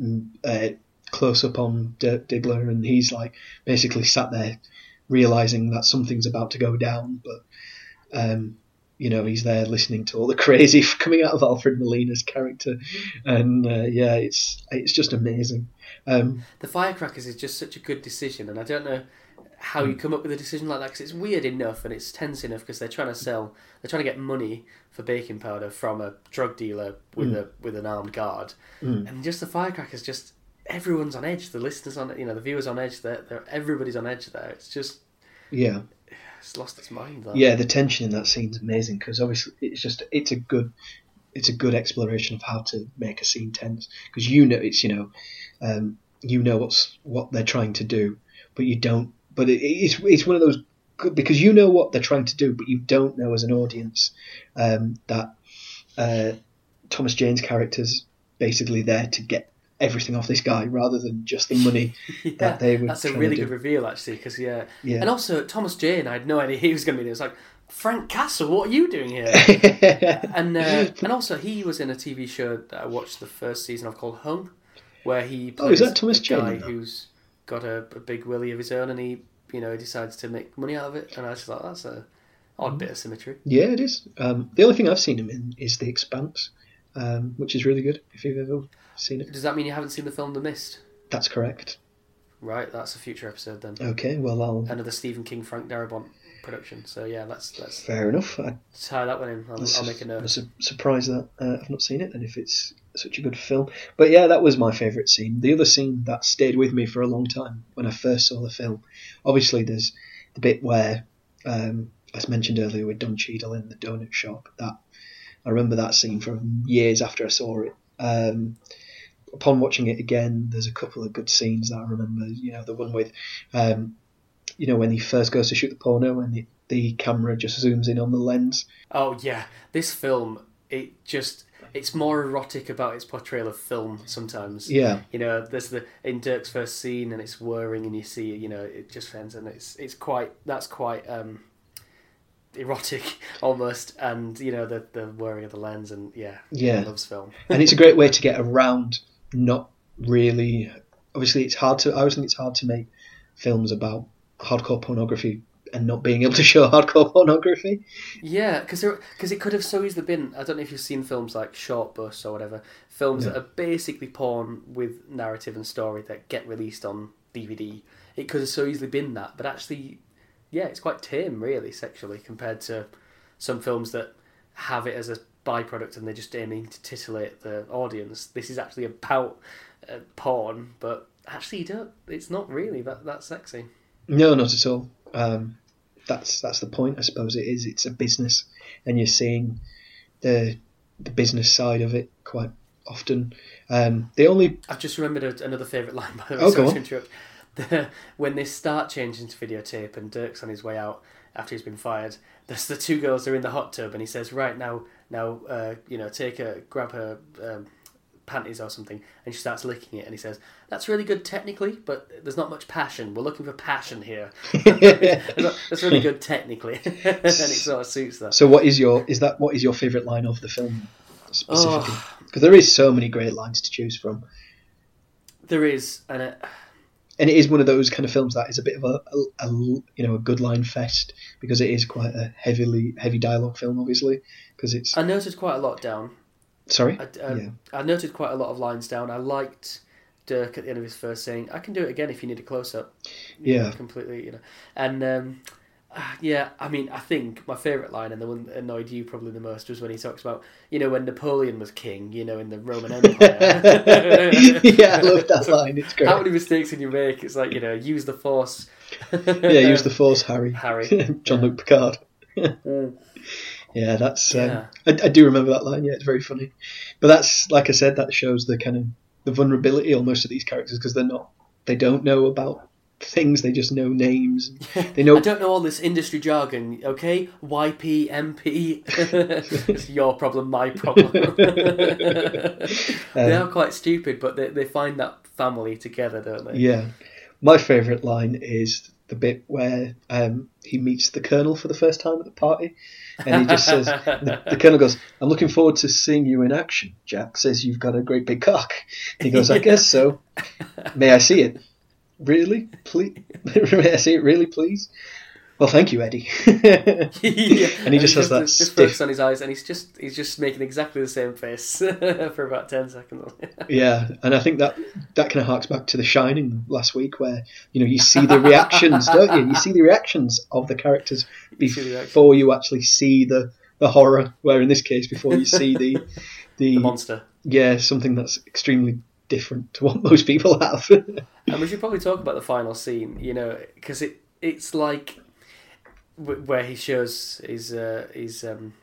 mm, uh, close up on Dirk Diggler, and he's like basically sat there realizing that something's about to go down, but um, you know he's there listening to all the <laughs> crazy coming out of Alfred Molina's character, and uh, yeah, it's it's just amazing. Um, The firecrackers is just such a good decision, and I don't know how you come up with a decision like that because it's weird enough and it's tense enough because they're trying to sell, they're trying to get money for baking powder from a drug dealer with a with an armed guard, and just the firecrackers, just everyone's on edge. The listeners on, you know, the viewers on edge. They're, they're everybody's on edge there. It's just yeah. It's lost its mind. That. Yeah, the tension in that scene's amazing because obviously it's just it's a good it's a good exploration of how to make a scene tense because you know it's you know um, you know what's what they're trying to do, but you don't. But it, it's it's one of those because you know what they're trying to do, but you don't know as an audience um, that uh, Thomas Jane's character's basically there to get everything off this guy rather than just the money <laughs> Yeah, that they were that's a really good reveal actually because yeah. Yeah. and also Thomas Jane I had no idea he was going to be there. It's like Frank Castle, what are you doing here? <laughs> and uh, and also he was in a TV show that I watched the first season of called Hung, where he Oh, plays is that Thomas a Jane guy who's got a, a big willy of his own, and he you know decides to make money out of it, and I just thought that's a odd bit of symmetry. Yeah, it is. Um, the only thing I've seen him in is The Expanse, um, which is really good. If you've ever seen it, Does that mean you haven't seen the film The Mist? that's correct. Right, that's a future episode then. Okay, well, I'll. Another Stephen King Frank Darabont production. So yeah, let's let's Fair enough. I, tie that one in. I'll, I'll make a I'm su- surprised that uh, I've not seen it, and if it's such a good film. But yeah, that was my favourite scene. The other scene that stayed with me for a long time when I first saw the film. Obviously, there's the bit where um, as mentioned earlier with Don Cheadle in the donut shop. That I remember that scene from years after I saw it. Um, upon watching it again, there's a couple of good scenes that I remember. You know, the one with, um, you know, when he first goes to shoot the porno and the, the camera just zooms in on the lens. Oh yeah, this film it just it's more erotic about its portrayal of film sometimes. Yeah, You know, there's the in Dirk's first scene and it's whirring and you see you know it just ends and it's it's quite that's quite um erotic <laughs> almost and you know the the whirring of the lens and yeah Yeah. loves film <laughs> and it's a great way to get around not really. Obviously, it's hard to. I always think it's hard to make films about hardcore pornography and not being able to show <laughs> hardcore pornography. Yeah, because because it could have so easily been. I don't know if you've seen films like Shortbus or whatever, films No. that are basically porn with narrative and story that get released on DVD. It could have so easily been that, but actually, yeah, it's quite tame, really, sexually compared to some films that have it as a byproduct and they're just aiming to titillate the audience. This is actually about uh, porn, but actually, you don't. It's not really that that sexy. No, not at all. Um, that's that's the point. I suppose it is. It's a business, and you're seeing the the business side of it quite often. Um, the only I've just remembered a, another favourite line, by the way. Oh, sorry go to on. interrupt. The, <laughs> when they start changing to videotape and Dirk's on his way out after he's been fired, there's the two girls are in the hot tub and he says, "Right now, now, uh, you know, take her, grab her um, panties or something," and she starts licking it, and he says, "That's really good technically, but there's not much passion. We're looking for passion here. <laughs> That's really good technically, <laughs> and it sort of suits that." so what is your is that what is your favourite line of the film specifically? Oh. Because there is so many great lines to choose from, There is, and it, and it is one of those kind of films that is a bit of a, a, a you know a good line fest because it is quite a heavily heavy dialogue film, obviously. Because it's I noted quite a lot down. sorry, I, um, yeah, I noted quite a lot of lines down. I liked Dirk at the end of his first saying, "I can do it again if you need a close up." Yeah. completely. You know, and um, yeah, I mean, I think my favourite line and the one that annoyed you probably the most was when he talks about, you know, when Napoleon was king, you know, in the Roman Empire. <laughs> yeah, I love that line. It's great. How many mistakes can you make? It's like you know, use the force. <laughs> yeah, use the force, Harry. Harry. <laughs> Jean-Luc Picard. Mm. Yeah, that's. Um, I, I do remember that line. Yeah, it's very funny. But that's like I said, that shows the kind of the vulnerability almost of these characters because they're not. They don't know about things. They just know names. <laughs> They know. I don't know all this industry jargon, okay? YP, MP. <laughs> it's your problem, my problem. <laughs> they Um, are quite stupid, but they, they find that family together, don't they? Yeah, my favourite line is the bit where um, he meets the colonel for the first time at the party, and he just says, the, the colonel goes, "I'm looking forward to seeing you in action." Jack says, "You've got a great big cock." He goes, "I guess so. May I see it?" Really, please. <laughs> May I see it? Really, please. Well, thank you, Eddie. <laughs> <laughs> And he just has that just stiff- focus on his eyes, and he's just he's just making exactly the same face for about ten seconds. Yeah, and I think that that kind of harks back to The Shining last week, where you know you see the reactions, don't you? You see the reactions of the characters You see the reaction. before you actually see the the horror. Where in this case, before you see the the, the monster. yeah something that's extremely different to what <laughs> most people have. <laughs> And we should probably talk about the final scene, you know, because it it's like wh- where he shows his uh, his um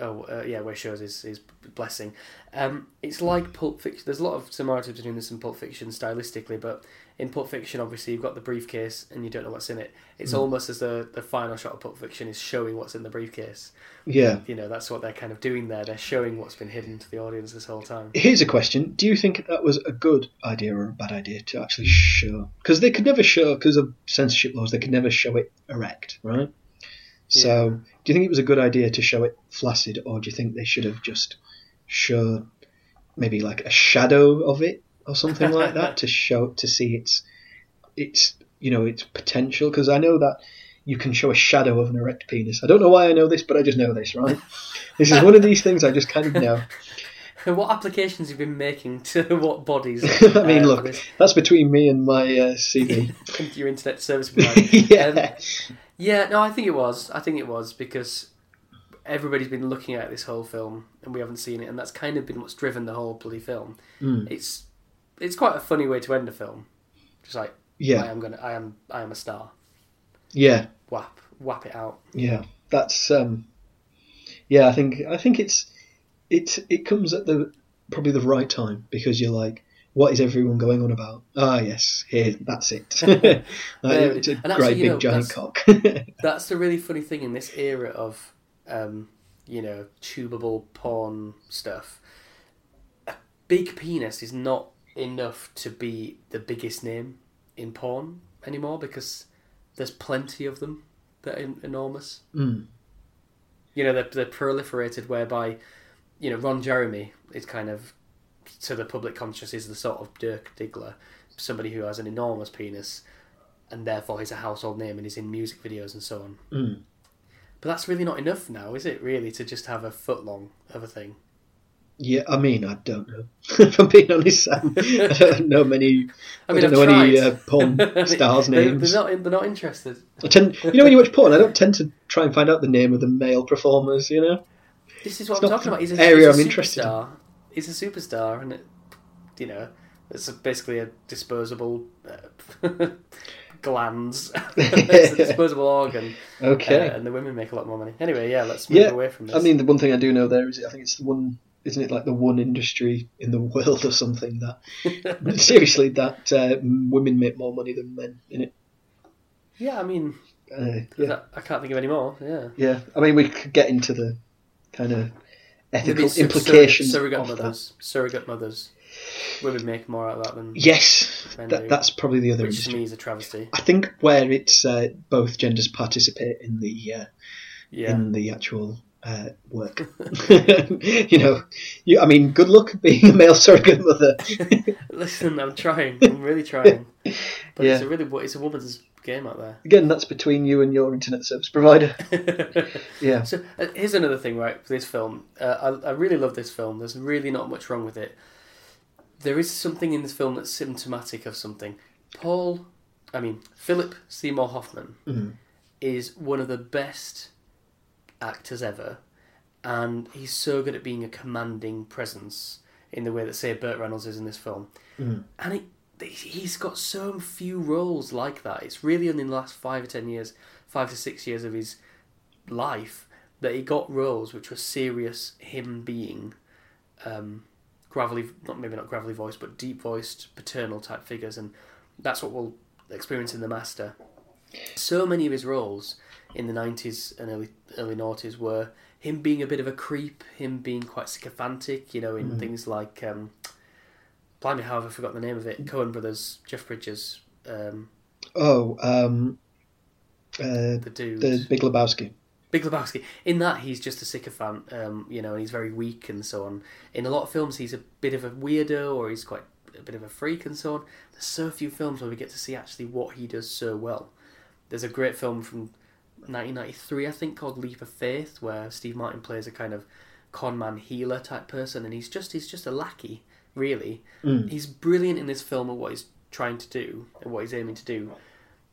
oh uh, yeah where shows his his blessing. Um, it's like Pulp Fiction. There's a lot of similarities between this and Pulp Fiction stylistically, but in Pulp Fiction, obviously you've got the briefcase and you don't know what's in it. It's Mm. almost as the the final shot of Pulp Fiction is showing what's in the briefcase. yeah. You know, that's what they're kind of doing there. They're showing what's been hidden to the audience this whole time. Here's a question: Do you think that was a good idea or a bad idea to actually show? Because they could never show, because of censorship laws, they could never show it erect, right? So, do you think it was a good idea to show it flaccid, or do you think they should have just showed maybe like a shadow of it or something like that <laughs> to show to see its its you know its potential? Because I know that you can show a shadow of an erect penis. I don't know why I know this, but I just know this, right? <laughs> this is one of these things I just kind of know. <laughs> what applications you've you been making to what bodies? I mean, uh, look, this? that's between me and my uh, CV. your internet service provider. yeah. Um, yeah, no, I think it was. I think it was because everybody's been looking at this whole film and we haven't seen it, and that's kind of been what's driven the whole bloody film. Mm. It's it's quite a funny way to end a film. Just like yeah, I am gonna, I am, I am a star. yeah, Whap, whap it out. Yeah, that's um, yeah. I think I think it's it it comes at the probably the right time because you're like, what is everyone going on about? Ah, yes, here, that's it. <laughs> like, it's a And great you big know, giant that's- cock. <laughs> That's the really funny thing in this era of, um, you know, tubable porn stuff. A big penis is not enough to be the biggest name in porn anymore because there's plenty of them that are enormous. Mm. You know, they're, they're proliferated whereby, you know, Ron Jeremy is kind of, to the public conscious, is the sort of Dirk Diggler, somebody who has an enormous penis and therefore he's a household name and he's in music videos and so on. Mm. But that's really not enough now, is it? Really, to just have a foot long of a thing. Yeah, I mean, I don't know. <laughs> if I'm being honest, Sam, I don't know many. <laughs> I mean, I don't I've know any uh, porn <laughs> stars' names. They're not. They're not interested. I tend, you know, when you watch porn, I don't tend to try and find out the name of the male performers. You know, This is what It's I'm talking about. He's a, area he's a I'm interested in. He's a superstar, and it, you know, it's basically a disposable uh, <laughs> glands. <laughs> it's a disposable organ, okay. uh, and the women make a lot more money. Anyway, yeah, let's move Yeah, away from this. I mean, the one thing I do know there is I think it's the one, isn't it, like the one industry in the <laughs> world or something that seriously that uh, women make more money than men in it. yeah, I mean, Uh, yeah, I can't think of any more. Yeah. yeah. I mean, we could get into the kind of ethical sur- implications surrogate of that. mothers. Surrogate mothers. Women make more out of that than Yes, that, that's probably the other which to me is a travesty. I think where it's uh, both genders participate in the uh, Yeah. in the actual uh, work. <laughs> you know, you, I mean, good luck being a male surrogate mother. <laughs> Listen, I'm trying. I'm really <laughs> trying. But Yeah. it's a really it's a woman's game out there. Again, that's between you and your internet service provider. Yeah. so uh, here's another thing, right? For this film, uh, I, I really love this film. There's really not much wrong with it. There is something in this film that's symptomatic of something. Paul, I mean Philip Seymour Hoffman, Mhm. is one of the best actors ever, and he's so good at being a commanding presence in the way that say Burt Reynolds is in this film. Mhm. And it, he's got so few roles like that. It's really only in the last five or ten years, five to six years of his life that he got roles which were serious him being um, gravelly, not maybe not gravelly voiced, but deep voiced paternal type figures, and that's what we'll experience in The Master. So many of his roles in the nineties and early early noughties were him being a bit of a creep, him being quite sycophantic, you know, in things like um, blimey, how have I forgotten the name of it? Coen Brothers, Jeff Bridges, um, Oh, um, uh, the dude. the Big Lebowski. Big Lebowski. In that, he's just a sycophant, um, you know, and he's very weak and so on. In a lot of films, he's a bit of a weirdo or he's quite a bit of a freak and so on. There's so few films where we get to see actually what he does so well. There's a great film from 1993, I think, called Leap of Faith, where Steve Martin plays a kind of con man healer type person, and he's just he's just a lackey, really. Mm. He's brilliant in this film at what he's trying to do and what he's aiming to do,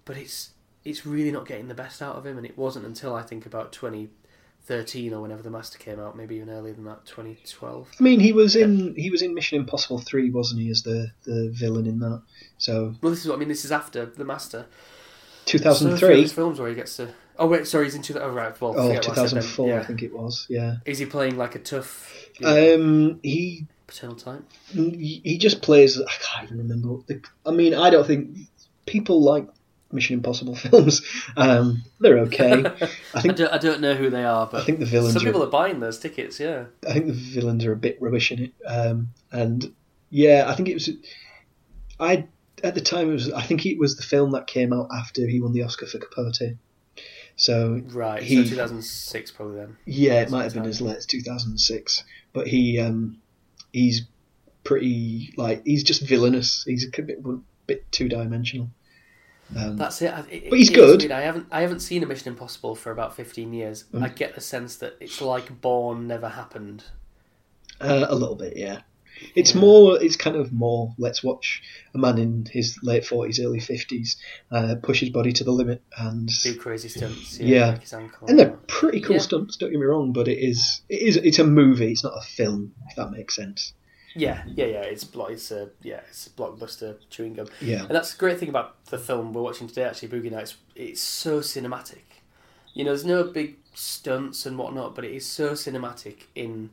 but it's it's really not getting the best out of him, and it wasn't until I think about 2013 or whenever the Master came out, maybe even earlier than that, 2012. I mean, he was in he was in Mission Impossible Three, wasn't he, as the the villain in that? So Well, this is what I mean. This is after the Master. 2003 So thousand a few of three. his films where he gets to. Oh wait, sorry, he's in two. Oh right, well, Oh, forget what I 2004, Yeah. I think it was. Yeah. Is he playing like a tough Um, he paternal type? he he just plays. I can't even remember. The, I mean, I don't think people like Mission Impossible <laughs> films. Um, they're okay. I <laughs> I think don't, I don't know who they are, but I think the villains some are people are buying those tickets. Yeah, I think the villains are a bit rubbish in it. Um, and yeah, I think it was. I at the time it was. I think it was the film that came out after he won the Oscar for Capote. So right. He- so 2006 probably then. yeah, it might have been as late as 2006. But he um, he's pretty like he's just villainous. He's a bit bit two dimensional. Um, That's it. It But he's good. I haven't I haven't seen a Mission Impossible for about 15 years. Mm. I get the sense that it's like Bourne never happened. Uh, a little bit, yeah. It's more. It's kind of more. Let's watch a man in his late forties, early fifties, uh, push his body to the limit, and Do crazy stunts. Yeah. break his ankle. and they're pretty cool Yeah. stunts. Don't get me wrong, but it is. It is. It's a movie. It's not a film. If that makes sense. Yeah, yeah, yeah. It's blo- it's a yeah, it's a blockbuster chewing gum. Yeah. And that's the great thing about the film we're watching today. Actually, Boogie Nights. It's so cinematic. You know, there's no big stunts and whatnot, but it is so cinematic in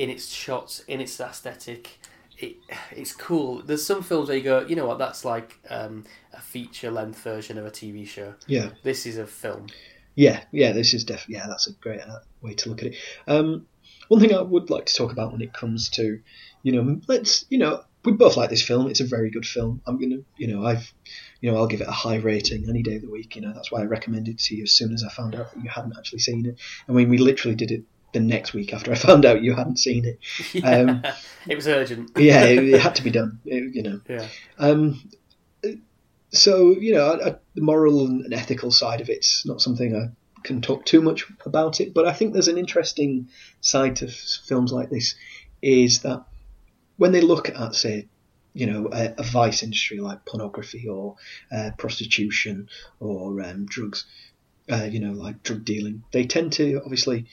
in its shots, in its aesthetic. It, it's cool. There's some films where you go, you know what, that's like um, a feature length version of a TV show. Yeah, This is a film. yeah, yeah. This is definitely yeah. That's a great uh, way to look at it. Um, one thing I would like to talk about when it comes to, you know, let's you know, we both like this film. It's a very good film. I'm gonna, you know, I've, you know, I'll give it a high rating any day of the week. You know, that's why I recommended it to you as soon as I found out that you hadn't actually seen it. I mean, we literally did it the next week after I found out you hadn't seen it. <laughs> Um, it was urgent. Yeah, it, <laughs> it had to be done. It- you know. Yeah. Um, so you know, I, I, the moral and ethical side of it's not something I can talk too much about it, but I think there's an interesting side to f- films like this, is that when they look at say, you know, a, a vice industry like pornography or uh, prostitution or um, drugs, uh, you know, like drug dealing, they tend to obviously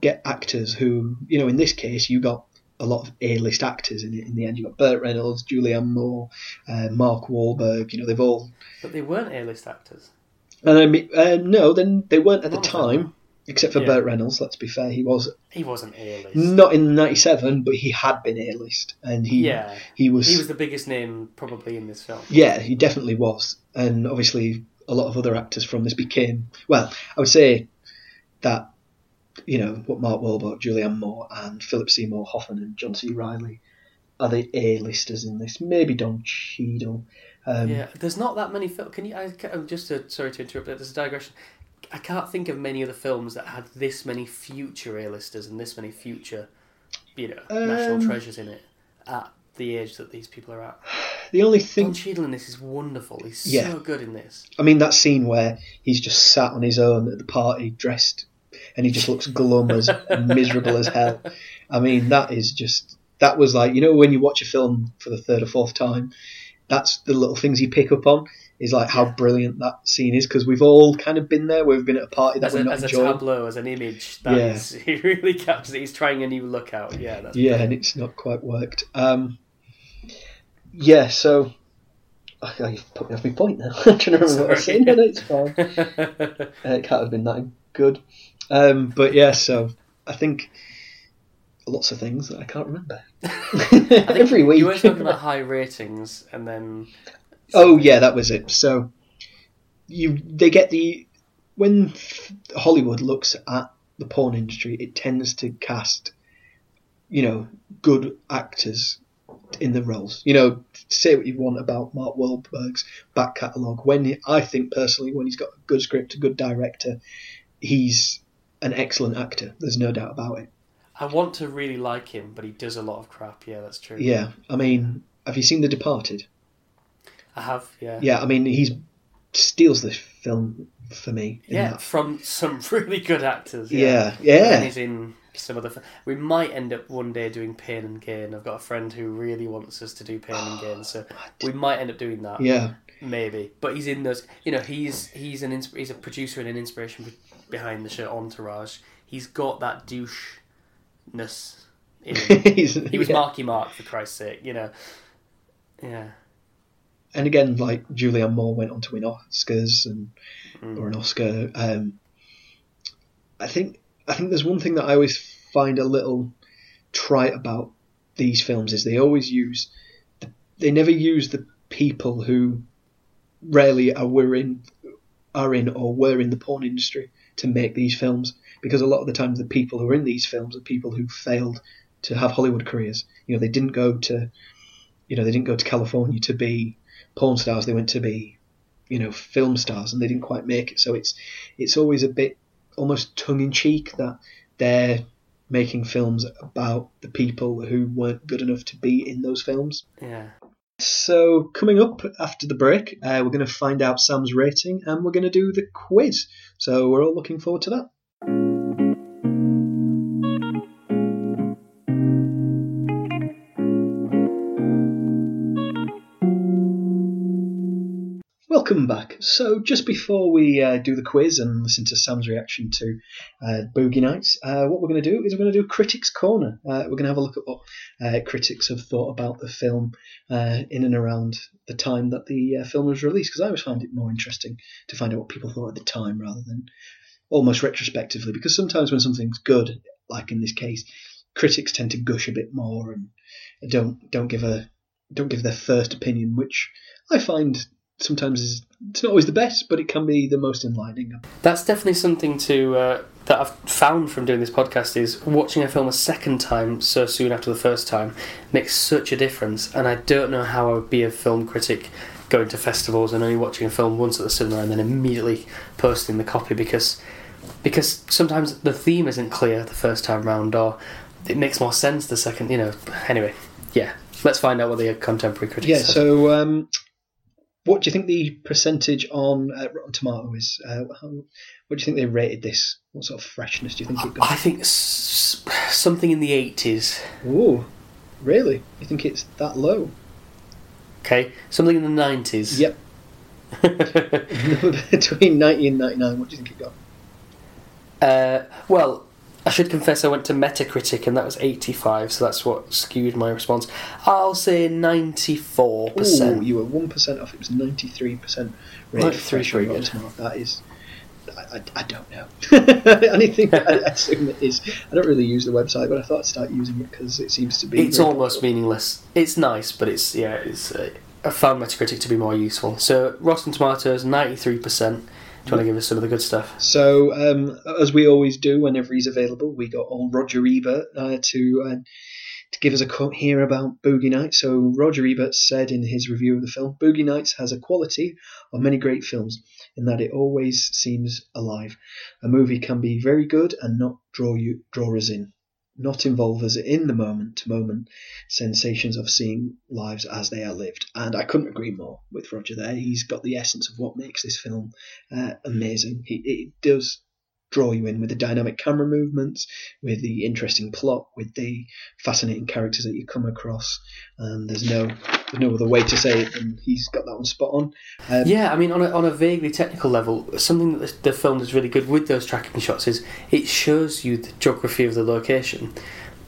get actors who, you know, in this case, you got a lot of A-list actors in it. In the end, you got Burt Reynolds, Julianne Moore, uh, Mark Wahlberg. You know, they've all. But they weren't A-list actors. And I mean, uh, no, then they weren't at the None of them. time, except for Yeah. Burt Reynolds. Let's be fair, he was He wasn't A-list. not in '97, but he had been A-list, and he Yeah. he was, He was the biggest name probably in this film. yeah, he definitely was, and obviously a lot of other actors from this became well. I would say that you know what Mark Wahlberg, Julianne Moore, and Philip Seymour Hoffman and John C. Reilly are the A-listers in this. Maybe Don Cheadle. Um, yeah, there's not that many films. Can you? I, ca- I'm just to, sorry to interrupt. but There's a digression. I can't think of many other films that had this many future A-listers and this many future, you know, national Um, treasures in it at the age that these people are at. <sighs> The only thing Don Cheadle in this is wonderful. He's Yeah. so good in this. I mean, that scene where he's just sat on his own at the party, dressed, and he just looks <laughs> glum as miserable as hell. I mean, that is just that was like you know when you watch a film for the third or fourth time, that's the little things you pick up on. Is like how brilliant that scene is because we've all kind of been there. We've been at a party that As we're a, not as a tableau, as an image, that Yeah. is- <laughs> he really captures it. He's trying a new look out. Yeah, that's yeah, and it's not quite worked. Um, yeah, so oh, you've put me off my point now. <laughs> I'm trying to remember what I was saying. No, no, it's fine. Uh, it can't have been that good. Um, but yeah, so I think lots of things that I can't remember. <laughs> I Every week. You were talking about high ratings, and then oh yeah, that was it. So you they get the when Hollywood looks at the porn industry, it tends to cast you know good actors in the roles. You know, say what you want about Mark Wahlberg's back catalogue. When he, I think personally, when he's got a good script, a good director, he's an excellent actor. There's no doubt about it. I want to really like him, but he does a lot of crap. Yeah, that's true. Yeah, I mean, have you seen The Departed? I have. Yeah. Yeah, I mean, he steals this film for me. Yeah, that. from some <laughs> really good actors. yeah, And yeah. he's in some other. We might end up one day doing Pain and Gain. I've got a friend who really wants us to do Pain and Gain, so <gasps> we might end up doing that. Yeah, Maybe, but he's in those. You know, he's he's an he's a producer and an inspiration behind the show Entourage. He's got that douche-ness in <laughs> him. He was yeah. Marky Mark for Christ's sake. You know. Yeah. And again, like Julianne Moore went on to win Oscars and Mm. or an Oscar. Um, I think I think there's one thing that I always find a little trite about these films is they always use the, they never use the people who rarely are were in are in or were in the porn industry to make these films because a lot of the times the people who are in these films are people who failed to have Hollywood careers. You know, they didn't go to you know, they didn't go to California to be porn stars, they went to be you know film stars and they didn't quite make it so it's it's always a bit almost tongue in cheek that they're making films about the people who weren't good enough to be in those films Yeah. So coming up after the break uh, we're going to find out sam's rating and we're going to do the quiz so we're all looking forward to that Welcome back. So, just before we uh, do the quiz and listen to Sam's reaction to uh, Boogie Nights, uh, what we're going to do is we're going to do Critics Corner. Uh, we're going to have a look at what uh, critics have thought about the film uh, in and around the time that the film was released, because I always find it more interesting to find out what people thought at the time rather than almost retrospectively because sometimes when something's good, like in this case, critics tend to gush a bit more and don't don't give a don't give their first opinion, which I find sometimes is it's not always the best, but it can be the most enlightening. That's definitely something to uh, that I've found from doing this podcast is watching a film a second time so soon after the first time makes such a difference. And I don't know how I would be a film critic going to festivals and only watching a film once at the cinema and then immediately posting the copy because because sometimes the theme isn't clear the first time round or it makes more sense the second. You know. Anyway, yeah. Let's find out what the contemporary critics. Yeah. said. So, um, what do you think the percentage on uh, Rotten Tomato is? Uh, how, what do you think they rated this? What sort of freshness do you think it got? I think s- something in the eighties. Ooh, really? You think it's that low? Okay, something in the nineties. Yep. <laughs> <laughs> Between ninety and ninety-nine, what do you think it got? Uh, well, I should confess I went to Metacritic and that was 85, so that's what skewed my response. I'll say 94%. Ooh, you were one percent off. It was ninety-three percent rated 93 fresh on pretty Rotten good. Tomatoes. That is. I, I, I don't know. <laughs> Anything I assume it is. I don't really use the website, but I thought I'd start using it because it seems to be. it's almost popular. meaningless. It's nice, but it's, yeah, it's. Uh, I found Metacritic to be more useful. So, Rotten Tomatoes, 93%. Do you want to give us some of the good stuff? So, um, as we always do whenever he's available, we got old Roger Ebert uh, to uh, to give us a quote here about Boogie Nights. So, Roger Ebert said in his review of the film, Boogie Nights has a quality of many great films in that it always seems alive. A movie can be very good and not draw you draw us in, not involve us in the moment to moment sensations of seeing lives as they are lived. And I couldn't agree more with Roger there. He's got the essence of what makes this film uh, amazing. He, it does draw you in with the dynamic camera movements, with the interesting plot, with the fascinating characters that you come across. And there's no there's no other way to say it than he's got that one spot on. Um, Yeah, I mean, on a, on a vaguely technical level, something that the, film is really good with those tracking shots is it shows you the geography of the location.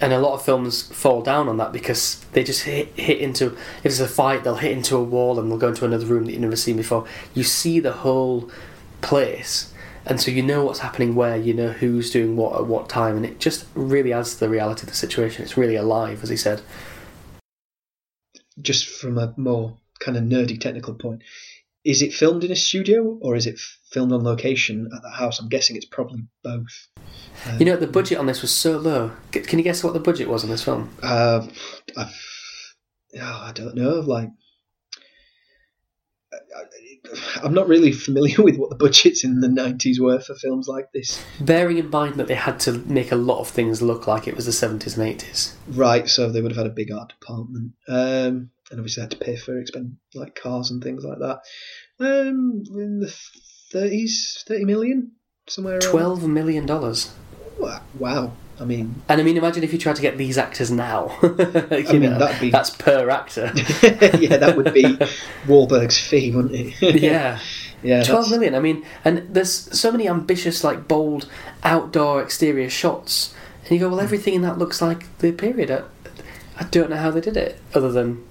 And a lot of films fall down on that because they just hit, hit into. If there's a fight, they'll hit into a wall and they'll go into another room that you've never seen before. You see the whole place, and so you know what's happening where, you know who's doing what at what time, and it just really adds to the reality of the situation. It's really alive, as he said. just from a more kind of nerdy technical point, is it filmed in a studio or is it filmed on location at the house? I'm guessing it's probably both. Um, You know, the budget on this was so low. Can you guess what the budget was on this film? Uh, oh, I don't know. Like, I'm not really familiar with what the budgets in the 90s were for films like this. Bearing in mind that they had to make a lot of things look like it was the 70s and 80s. Right, so they would have had a big art department, um, and obviously had to pay for expend like cars and things like that. Um, in the 30s, 30 million, somewhere around. $12 million. Wow. I mean, And I mean, imagine if you tried to get these actors now. <laughs> you I mean, know, that'd be- That's per actor. <laughs> yeah, that would be <laughs> Wahlberg's fee, wouldn't it? yeah. yeah. Twelve that's- million. I mean, and there's so many ambitious, like bold outdoor exterior shots, and you go, well, hmm. everything in that looks like the period. I, I don't know how they did it, other than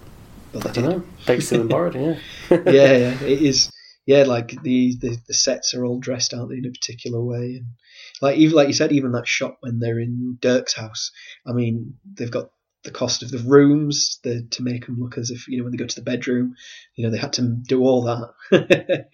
Well, I don't know, still and borrowed. Yeah. yeah, yeah, it is. Yeah, like the, the the sets are all dressed out in a particular way, and like even like you said, even that shot when they're in Dirk's house. I mean, they've got the cost of the rooms the, to make them look as if you know when they go to the bedroom, you know they had to do all that. <laughs>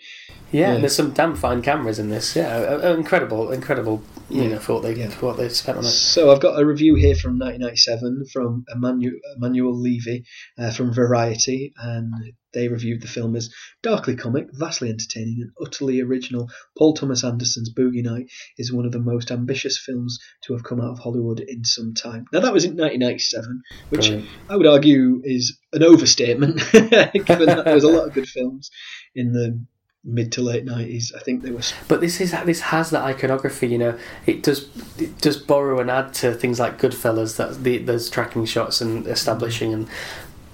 Yeah, Yeah. there's some damn fine cameras in this. Yeah, uh, uh, incredible, incredible. You Yeah. know, for what they Yeah. for what they spent on it. So I've got a review here from 1997 from Emanuel, Emanuel Levy uh, from Variety, and they reviewed the film as darkly comic, vastly entertaining, and utterly original. Paul Thomas Anderson's Boogie Night is one of the most ambitious films to have come out of Hollywood in some time. Now that was in 1997, which Brilliant. I would argue is an overstatement, <laughs> given that there was a lot of good films in the mid to late 90s. I think there was. But this is this has that iconography. You know, it does it does borrow and add to things like Goodfellas. That the those tracking shots and establishing and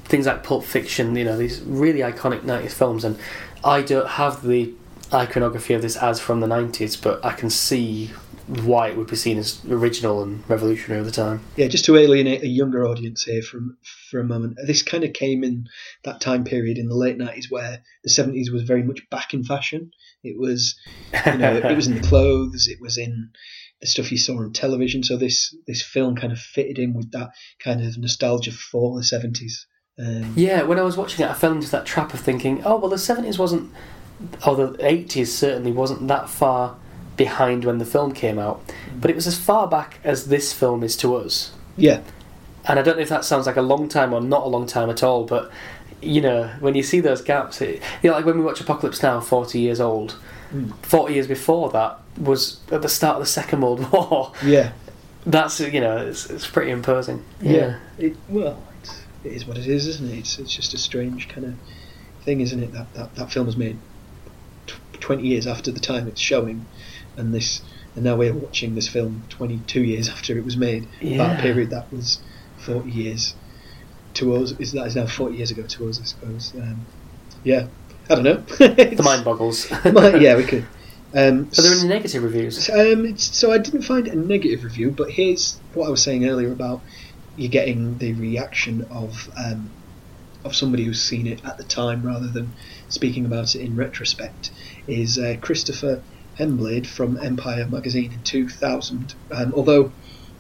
things like Pulp Fiction. You know, these really iconic '90s films. And I don't have the iconography of this as from the '90s, but I can see why it would be seen as original and revolutionary at the time. Yeah, just to alienate a younger audience here from for a moment. This kind of came in that time period in the late nineties where the seventies was very much back in fashion. It was, you know, it was in the <laughs> clothes, it was in the stuff you saw on television. So this this film kind of fitted in with that kind of nostalgia for the seventies. Um, Yeah, when I was watching it, I fell into that trap of thinking, oh well, the seventies wasn't, or the eighties certainly wasn't that far behind when the film came out, but it was as far back as this film is to us. yeah, And I don't know if that sounds like a long time or not a long time at all, but you know, when you see those gaps, it, you know, like when we watch Apocalypse Now, forty years old, Mm. forty years before that was at the start of the Second World <laughs> War. yeah, That's you know, it's, it's pretty imposing. yeah. It, well, it's, it is what it is, isn't it? It's, it's just a strange kind of thing, isn't it? That that, that film was made tw- twenty years after the time it's showing, and this, and now we're watching this film twenty two years after it was made. Yeah. That period that was forty years to us is that is now forty years ago to us, I suppose. Um, yeah, I don't know. <laughs> The mind boggles. <laughs> Yeah, we could. Um, Are there any negative reviews? um, so I didn't find a negative review, but here's what I was saying earlier about you getting the reaction of um, of somebody who's seen it at the time rather than speaking about it in retrospect. Is uh, Christopher Hemblade from Empire magazine in 2000? Um, although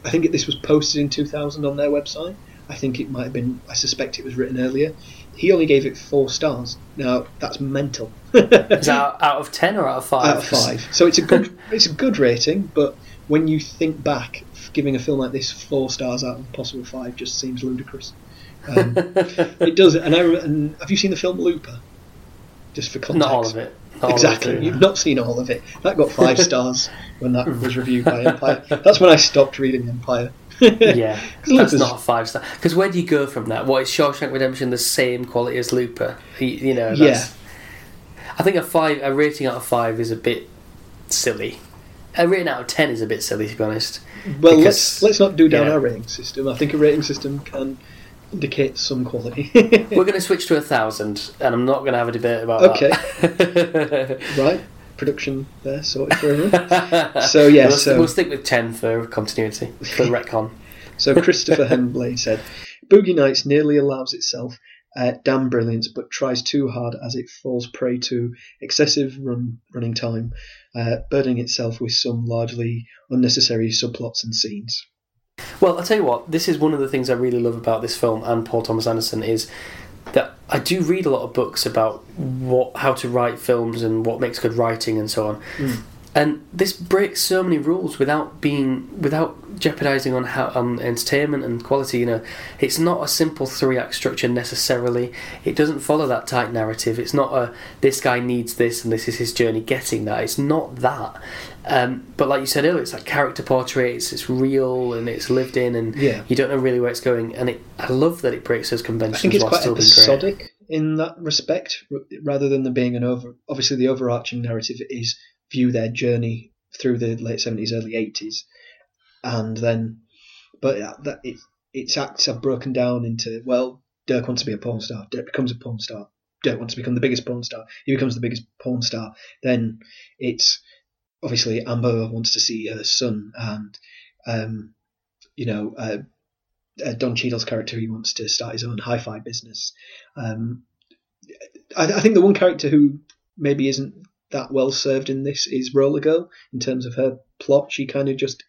I think this was posted in 2000 on their website. I think it might have been. I suspect it was written earlier. He only gave it four stars. Now that's mental. <laughs> Is that out, out of ten or out of five? out of five. So it's a good it's a good rating, but when you think back, giving a film like this four stars out of a possible five just seems ludicrous. <laughs> Um, it does, and I and have you seen the film Looper? Just for context, Not all of it. Not all of it, Exactly, you've not seen all of it. That got five <laughs> stars when that was reviewed by Empire. <laughs> That's when I stopped reading Empire. yeah, that's Looper's- not a five star. Because where do you go from that? What is Shawshank Redemption the same quality as Looper? You, you know, that's, I think a five, a rating out of five is a bit silly. A rating out of ten is a bit silly, to be honest. Well, Because- let's let's not do down yeah. our rating system. I think a rating system can indicate some quality. <laughs> We're going <laughs> to switch to a thousand, and I'm not going to have a debate about Okay. that. <laughs> right, production there sorted for everyone. So, yeah, we'll, so- we'll stick with ten for continuity for retcon. So Christopher Hemblade said, Boogie Nights nearly allows itself uh, damn brilliance, but tries too hard as it falls prey to excessive run, running time, uh, burdening itself with some largely unnecessary subplots and scenes. Well, I'll tell you what, this is one of the things I really love about this film and Paul Thomas Anderson is that I do read a lot of books about what how to write films and what makes good writing and so on. And this breaks so many rules without being without jeopardizing on how on entertainment and quality. You know, it's not a simple three act structure necessarily. It doesn't follow that tight narrative. It's not a this guy needs this and this is his journey getting that. It's not that. Um, but like you said earlier, it's like character portraits. It's real and it's lived in, and Yeah. you don't know really where it's going. And it, I love that it breaks those conventions I think it's while quite still episodic in that respect, rather than there being an over. Obviously, the overarching narrative is view their journey through the late seventies, early eighties, and then, but that it, its acts are broken down into well, Dirk wants to be a porn star. Dirk becomes a porn star. Dirk wants to become the biggest porn star. He becomes the biggest porn star. Then it's obviously Amber wants to see her son, and um, you know. Uh, uh, Don Cheadle's character, he wants to start his own hi-fi business. Um, I, I think the one character who maybe isn't that well served in this is Roller Girl in terms of her plot. She kind of just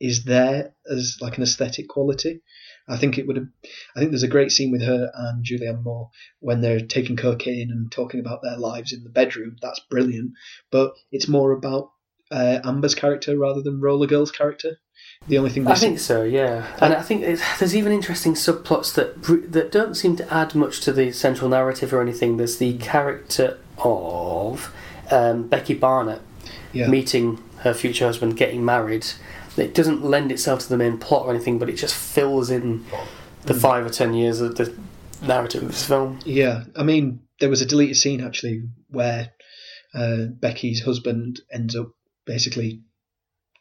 is there as like an aesthetic quality. I think it would have. I think there's a great scene with her and Julianne Moore when they're taking cocaine and talking about their lives in the bedroom. That's brilliant, but it's more about uh, Amber's character rather than Roller Girl's character. The only thing I see- think so, yeah. And I think it's, there's even interesting subplots that that don't seem to add much to the central narrative or anything. There's the character of um, Becky Barnett yeah. meeting her future husband, getting married. It doesn't lend itself to the main plot or anything, but it just fills in the Mm. five or ten years of the narrative of this film. Yeah, I mean, there was a deleted scene actually where uh, Becky's husband ends up basically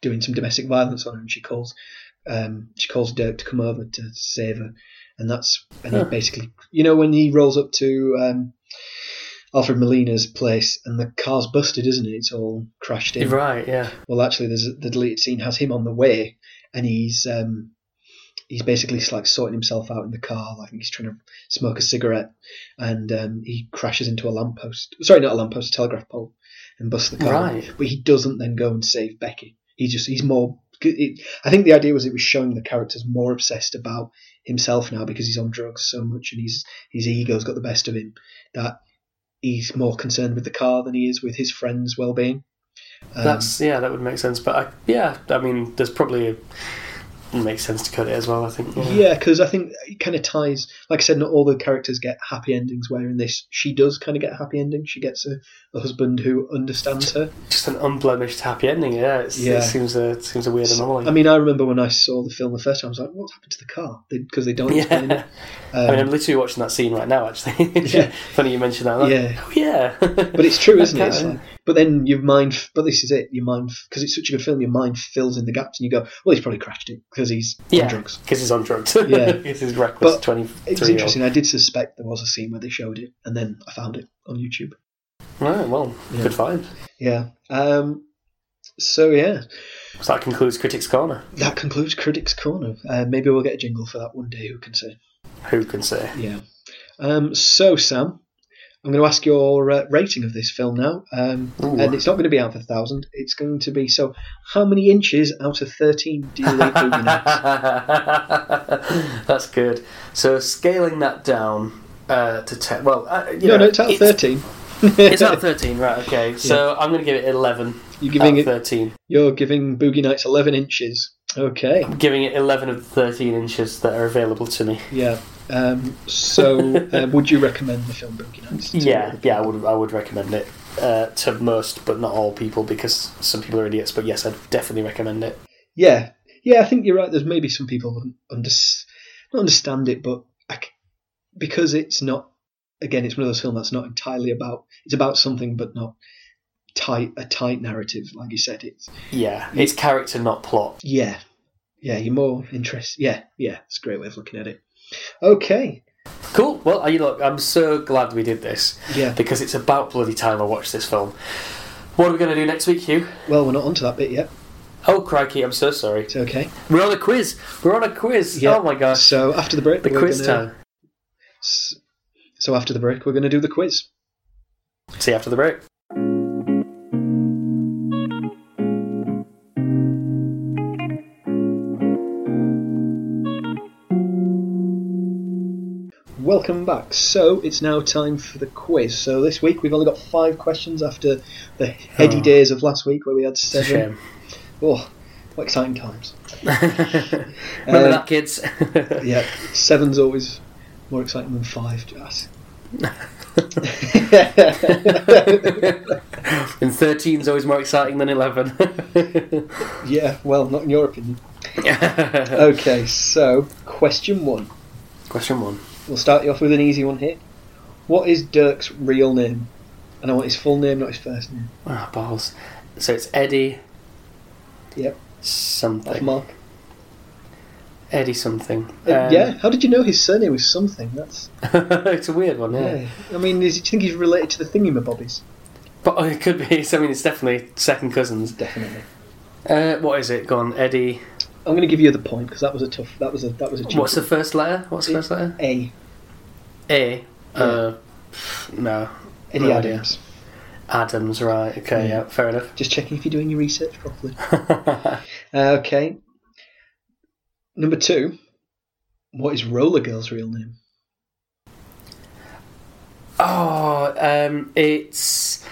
doing some domestic violence on her, and she calls um, she calls Dirk to come over to save her, and that's and he basically, you know, when he rolls up to um, Alfred Molina's place, and the car's busted, isn't it? It's all crashed in. Right, yeah. Well, actually, there's the deleted scene has him on the way, and he's um, he's basically like sorting himself out in the car, like he's trying to smoke a cigarette, and um, he crashes into a lamppost. Sorry, not a lamppost, a telegraph pole, and busts the car. Right. But he doesn't then go and save Becky. He just he's more. It, I think the idea was it was showing the character's more obsessed about himself now because he's on drugs so much and he's his ego's got the best of him that he's more concerned with the car than he is with his friend's well-being. Um, That's yeah, that would make sense. But I, yeah, I mean, there's probably a, it makes sense to cut it as well. I think. Yeah, because I think it kind of ties. Like I said, not all the characters get happy endings. Where in this, she does kind of get a happy ending. She gets a, a husband who understands her. Just an unblemished happy ending. Yeah, it's, Yeah. it seems a it seems a weird anomaly. I mean, I remember when I saw the film the first time, I was like, "What happened to the car?" Because they, don't explain yeah. it. I mean, I'm Um, literally watching that scene right now. Actually, <laughs> Yeah. funny you mentioned that. Like, Yeah. oh, yeah. but it's true, <laughs> isn't it? Like, but then your mind. But this is it. Your mind, because it's such a good film, your mind fills in the gaps, and you go, "Well, he's probably crashed it because he's yeah, on drugs." because he's on drugs. Yeah. because he's reckless. But Twenty It was three. interesting. I did suspect there was a scene where they showed it, and then I found it on YouTube. Right. Well, Yeah. good find. Yeah. Um, so yeah, So that concludes Critics Corner. that concludes Critics Corner. Uh, maybe we'll get a jingle for that one day. Who can say? Who can say? Yeah. Um, so Sam, I'm going to ask your uh, rating of this film now, um, and it's not going to be out of a thousand. It's going to be so. How many inches out of thirteen do you rate <laughs> That's good. So scaling that down uh, to ten. Well, uh, you No, know, no, it's out of thirteen. It's out of <laughs> thirteen, right? Okay. So I'm going to give it eleven. You're giving it. thirteen. You're giving Boogie Nights eleven inches. Okay. I'm giving it eleven of the thirteen inches that are available to me. Yeah. Um, so, <laughs> uh, would you recommend the film Boogie Nights? Yeah, yeah, I would. I would recommend it uh, to most, but not all people, because some people are idiots. But yes, I'd definitely recommend it. Yeah, yeah. I think you're right. There's maybe some people wouldn't under, not understand it, but c because it's not. Again, it's one of those films that's not entirely about. It's about something, but not tight a tight narrative, like you said. It's Yeah, it's character, not plot. yeah, yeah. You're more interested. Yeah, yeah. It's a great way of looking at it. Okay. Cool. Well, I- look, I'm so glad we did this Yeah. because it's about bloody time I watched this film. What are we going to do next week, Hugh? Well, we're not onto that bit yet. Oh crikey! I'm so sorry. It's okay. We're on a quiz. We're on a quiz. Yeah. Oh my gosh! So after the break, The quiz gonna, time. So after the break, we're going to do the quiz. See you after the break. Welcome back. So it's now time for the quiz. So this week we've only got five questions after the heady Oh. days of last week where we had seven. shame. Oh, what exciting times! <laughs> Remember Um, that, kids? <laughs> Yeah, seven's always more exciting than five, Jas. <laughs> and 13 is always more exciting than 11. yeah, well, not in your opinion. Okay, so question one. Question one. We'll start you off with an easy one here. What is Dirk's real name? And I want his full name, not his first name. Ah, balls. So it's Eddie Yep, something. mark. Eddie something. Uh, Um, yeah, how did you know his surname was something? That's <laughs> it's a weird one, yeah. yeah. I mean, is, do you think he's related to the thingamabobbies? But oh, it could be. <laughs> I mean, it's definitely second cousins. Definitely. Uh, what is it? Gone, Eddie. I'm going to give you the point because that was a tough. That was a that was a cheap What's the first letter? What's the first letter? A. A. Uh, no. Eddie No idea. Adams. Adams, right. Okay, Yeah. yeah, fair enough. Just checking if you're doing your research properly. <laughs> Uh, okay. Number two. What is Roller Girl's real name? Oh, um, it's.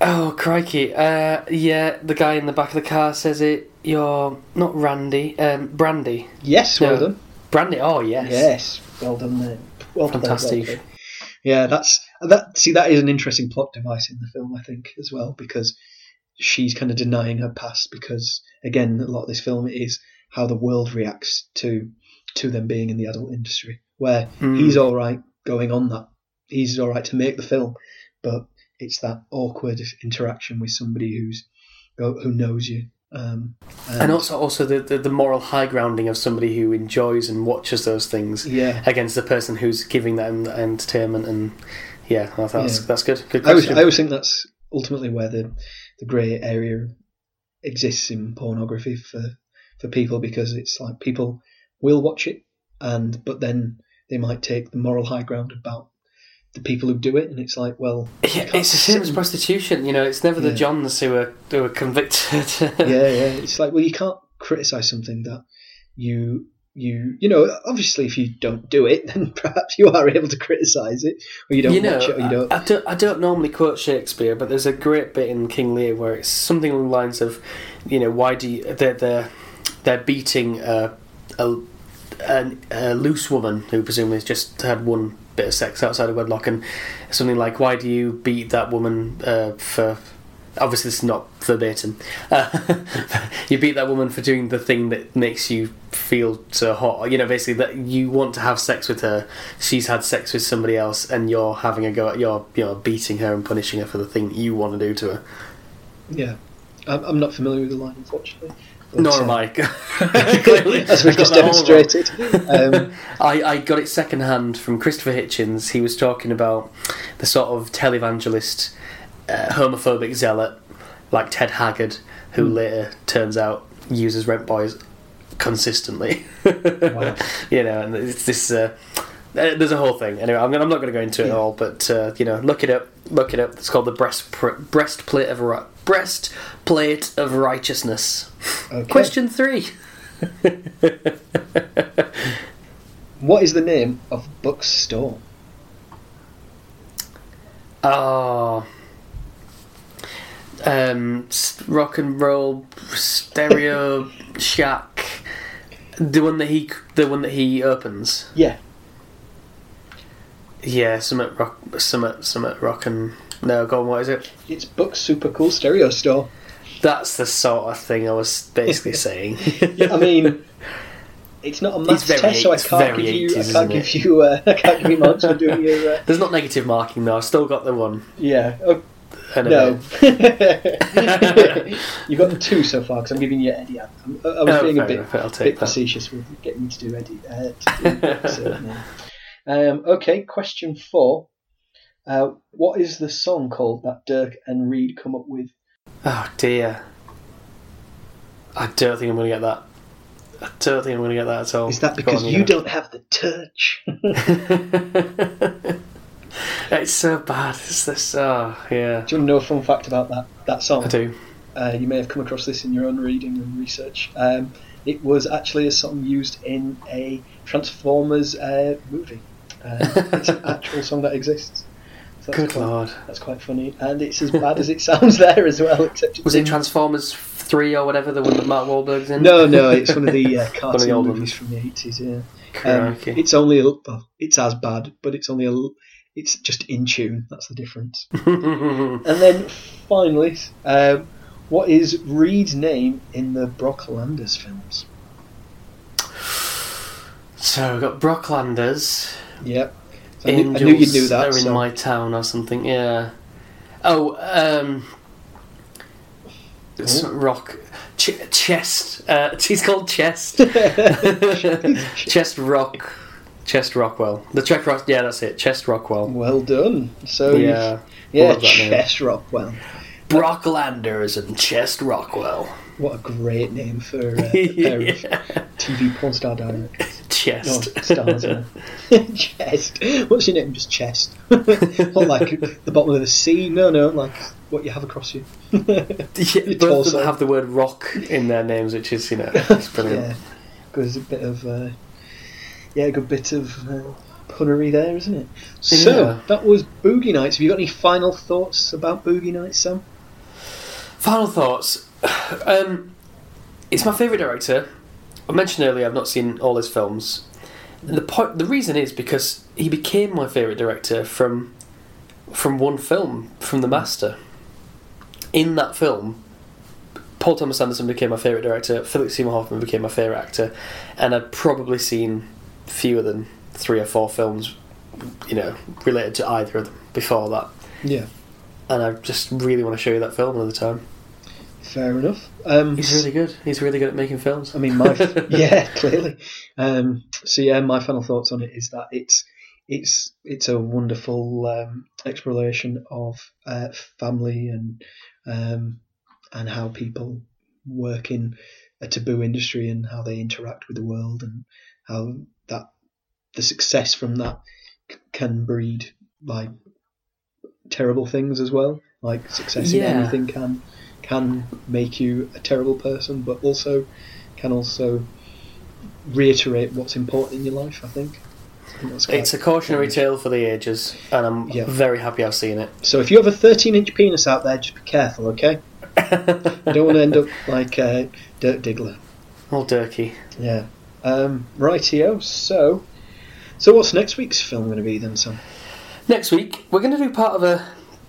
Oh, crikey. Uh, yeah, the guy in the back of the car says it. You're not Randy, um, Brandy. Yes, well No. done. Brandy, oh, yes. Yes, well done there. Well done, well Fantastic. done. Yeah, that's that. See, that is an interesting plot device in the film, I think, as well, because she's kind of denying her past. Because again, a lot of this film is how the world reacts to to them being in the adult industry, where Mm. he's all right going on that, he's all right to make the film, but it's that awkward interaction with somebody who's who knows you. Um, And also, also the, the, the moral high grounding of somebody who enjoys and watches those things yeah, against the person who's giving them the entertainment and yeah, that's Yeah. that's good. Good I always, question. I always think that's ultimately where the the grey area exists in pornography for for people because it's like people will watch it and but then they might take the moral high ground about the people who do it and it's like well Yeah, it's the same sit as prostitution. You know, it's never the Yeah. Johns who are who are convicted. <laughs> yeah yeah it's like well you can't criticize something that you you you know obviously if you don't do it <laughs> then perhaps you are able to criticize it or you don't you know, watch it or you don't I, I don't. I don't normally quote Shakespeare, but there's a great bit in King Lear where it's something along the lines of, you know, why do you, they're they're they're beating a, a, a, a loose woman who presumably has just had one bit of sex outside of wedlock, and something like, why do you beat that woman uh, for? Obviously, this is not verbatim. Uh, <laughs> you beat that woman for doing the thing that makes you feel so hot. You know, basically that you want to have sex with her. She's had sex with somebody else, and you're having a go at you're you know beating her and punishing her for the thing you want to do to her. yeah I'm, not familiar with the line unfortunately Nor am I. Clearly, as we've just that all wrong. demonstrated um, <laughs> I, I got it secondhand from Christopher Hitchens. He was talking about the sort of televangelist, uh, homophobic zealot like Ted Haggard, who Hmm. later turns out uses rent boys consistently. Wow. <laughs> You know, and it's this. Uh, uh, there's a whole thing. Anyway, I'm, gonna, I'm not going to go into it Yeah. all, but uh, you know, look it up. Look it up. It's called the breast pr- breastplate of ri- breastplate of righteousness. okay. Question three. <laughs> What is the name of Buck's store? Oh. Um, rock and roll stereo <laughs> shack. The one that he, the one that he opens. Yeah. Yeah, summit rock, summit, summit rock and no, go on. What is it? It's Book super cool stereo store. That's the sort of thing I was basically <laughs> saying. I mean, it's not a maths very test, so I can't give you. 80s, I can't it? give you. Uh, <laughs> I can't give you marks for doing your. Uh, <laughs> there's not negative marking though. I've still got the one. yeah. Oh, no. You've got the two so far because I'm giving you Eddie. I'm, I was Oh, being a bit, enough, bit facetious with getting you to do Eddie. Uh, to do name. um, okay, question four. Uh, what is the song called that Dirk and Reed come up with? Oh dear. I don't think I'm going to get that. I don't think I'm going to get that at all. Is that because on, you don't have the touch? <laughs> it's so bad. It's this. Oh, yeah. Do you want to know a fun fact about that that song? I do. Uh, you may have come across this in your own reading and research. Um, it was actually a song used in a Transformers uh, movie. Uh, it's an <laughs> actual song that exists. So that's Good quite, lord. That's quite funny, and it's as bad as it <laughs> sounds there as well. Except it's Was it Transformers 3 or whatever, the one that Mark Wahlberg's in? No, no, it's one of the <laughs> uh, cartoon old movies ones. from the eighties. Yeah, um, it's only a little. Well, it's as bad, but it's only a, It's just in tune. That's the difference. <laughs> And then finally, um, what is Reed's name in the Brock Landers films? so we've got Brock Landers. Yep. So I, knew, I knew you knew that. in so- my town or something, yeah. Oh, um. It's Oh. rock. Ch- chest. Uh, <laughs> she's called Chest. <laughs> Chest Rock. Chest Rockwell. The Czech Rock. Yeah, that's it. Chest Rockwell. well done. So yeah. yeah, love that name. Chess Rockwell. Brock Landers and Chest Rockwell. What a great name for uh, <laughs> a pair of TV porn star directors. Chest. stars. <laughs> Chest. What's your name? Just chest. <laughs> Not like the bottom of the sea. No, no, like what you have across you. Yeah, both of them have the word rock in their names, which is, you know, it's brilliant. yeah, there's a bit of uh, yeah, a good bit of uh, punnery there, isn't it? So Yeah. that was Boogie Nights. Have you got any final thoughts about Boogie Nights, Sam? Final thoughts. <sighs> Um, it's my favourite director. I mentioned earlier I've not seen all his films. And the the reason is because he became my favourite director from from one film, from The Master. In that film, Paul Thomas Anderson became my favourite director. Philip Seymour Hoffman became my favourite actor, and I'd probably seen fewer than three or four films, you know, related to either of them before that. Yeah, And I just really want to show you that film another time. Fair enough. Um, He's really good. He's really good at making films. I mean, my <laughs> yeah, clearly. Um, so yeah, my final thoughts on it is that it's it's it's a wonderful um, exploration of uh, family and um, and how people work in a taboo industry and how they interact with the world and how that the success from that c- can breed like terrible things as well. Like success in anything can can make you a terrible person, but also can also reiterate what's important in your life. I think. I think It's a cautionary important. tale for the ages, and I'm Yeah. very happy I've seen it. So if you have a 13 inch penis out there, just be careful, okay? <laughs> You don't want to end up like uh, Dirk Diggler. Old Durkee. Yeah. Um, rightio. So, so what's next week's film going to be then, Sam? Next week, we're going to do part of a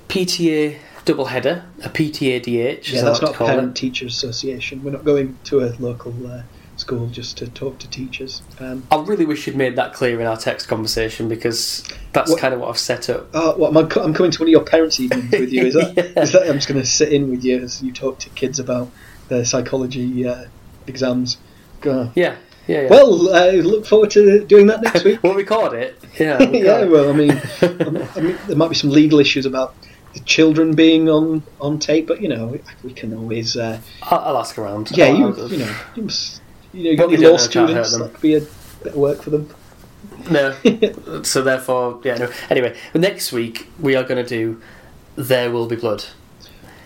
PTA double header, a PTA DH. Yeah, I that's not Parent it. Teacher Association. We're not going to a local uh, school just to talk to teachers. Um, I really wish you'd made that clear in our text conversation because that's What- kind of what I've set up. oh, what, am I, co- I'm coming to one of your parents' evenings with you. Is that? <laughs> Yeah. is that I'm just going to sit in with you as you talk to kids about their psychology uh, exams. Go. Yeah, yeah, yeah. Well, uh, look forward to doing that next <laughs> week. we'll record it. Yeah, we'll <laughs> yeah, it. well, I mean, I mean, there might be some legal issues about the children being on, on tape, but you know, we, can always. Uh, I'll, I'll ask around. yeah, I'll- you you know, you must, you know, you got your law know can't hurt students. That could be a bit of work for them. No. <laughs> so therefore, yeah, no. Anyway, next week we are going to do There Will Be Blood,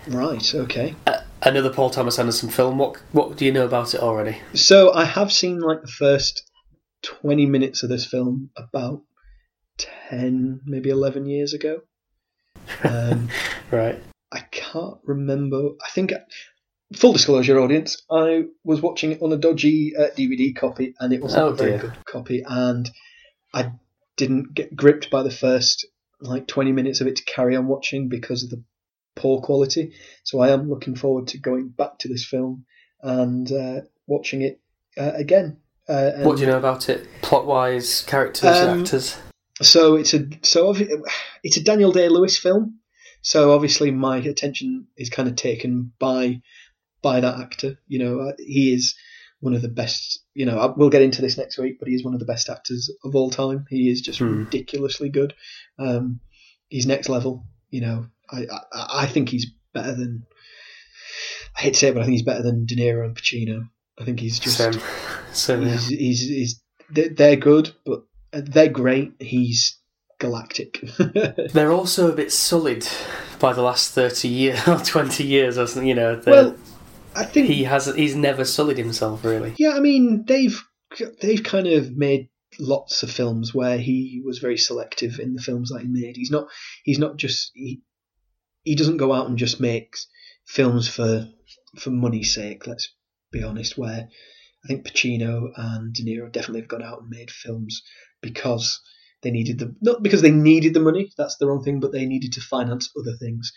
Right. Okay. uh, another Paul Thomas Anderson film. What what do you know about it already? So I have seen like the first twenty minutes of this film about ten, maybe eleven years ago. Um, <laughs> Right. I can't remember. I think, full disclosure, audience, I was watching it on a dodgy uh, DVD copy, and it wasn't Oh, a very dear. good copy, and I didn't get gripped by the first like 20 minutes of it to carry on watching because of the poor quality. So I am looking forward to going back to this film and uh, watching it uh, again. Uh, What do you know about it? Plot wise, characters, Um, actors. So it's a so it's a Daniel Day Lewis film. So obviously my attention is kind of taken by by that actor. You know, uh, he is one of the best. You know, we'll get into this next week, but he is one of the best actors of all time. He is just Hmm. ridiculously good. Um, he's next level. You know, I, I I think he's better than. I hate to say it, but I think he's better than De Niro and Pacino. I think he's just Same. <laughs> Same. yeah. He's, he's, he's they're, good, but they're great. He's galactic. <laughs> They're also a bit sullied by the last thirty years <laughs> or twenty years, or something. You know, the- well, I think he has he's never sullied himself really. yeah. I mean, they've they've kind of made lots of films where he was very selective in the films that he made. He's not he's not just he he doesn't go out and just makes films for for money's sake. Let's be honest. Where I think Pacino and De Niro definitely have gone out and made films because they needed the not because they needed the money. That's the wrong thing, but they needed to finance other things.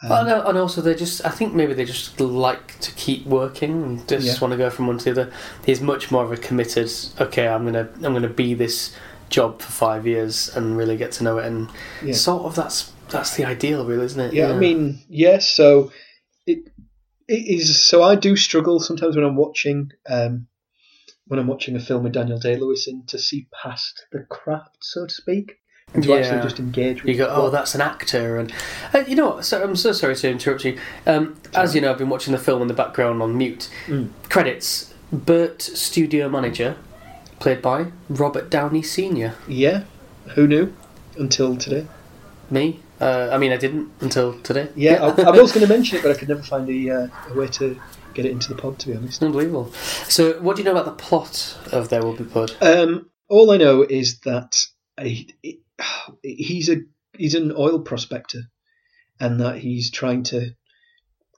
Um, and, uh, and also, they just, I think maybe they just like to keep working and just Yeah. want to go from one to the other. He's much more of a committed, okay, I'm going to I'm gonna be this job for five years and really get to know it. And Yeah. sort of that's that's the ideal, really, isn't it? yeah, I mean, yes. so it it is. So I do struggle sometimes when I'm watching um, when I'm watching a film with Daniel Day Lewis in to see past the craft, so to speak, and to Yeah. actually just engage with. You go, oh, that's an actor, and uh, you know what? So, I'm so sorry to interrupt you. Um, as you know, I've been watching the film in the background on mute. Mm. Credits: Bert, studio manager, played by Robert Downey Senior. yeah. Who knew until today? Me? Uh, I mean, I didn't until today. Yeah, I, I <laughs> was going to mention it, but I could never find a, uh, a way to get it into the pod. To be honest. Unbelievable. So, what do you know about the plot of There Will Be Blood? Um, all I know is that he, he's a he's an oil prospector, and that he's trying to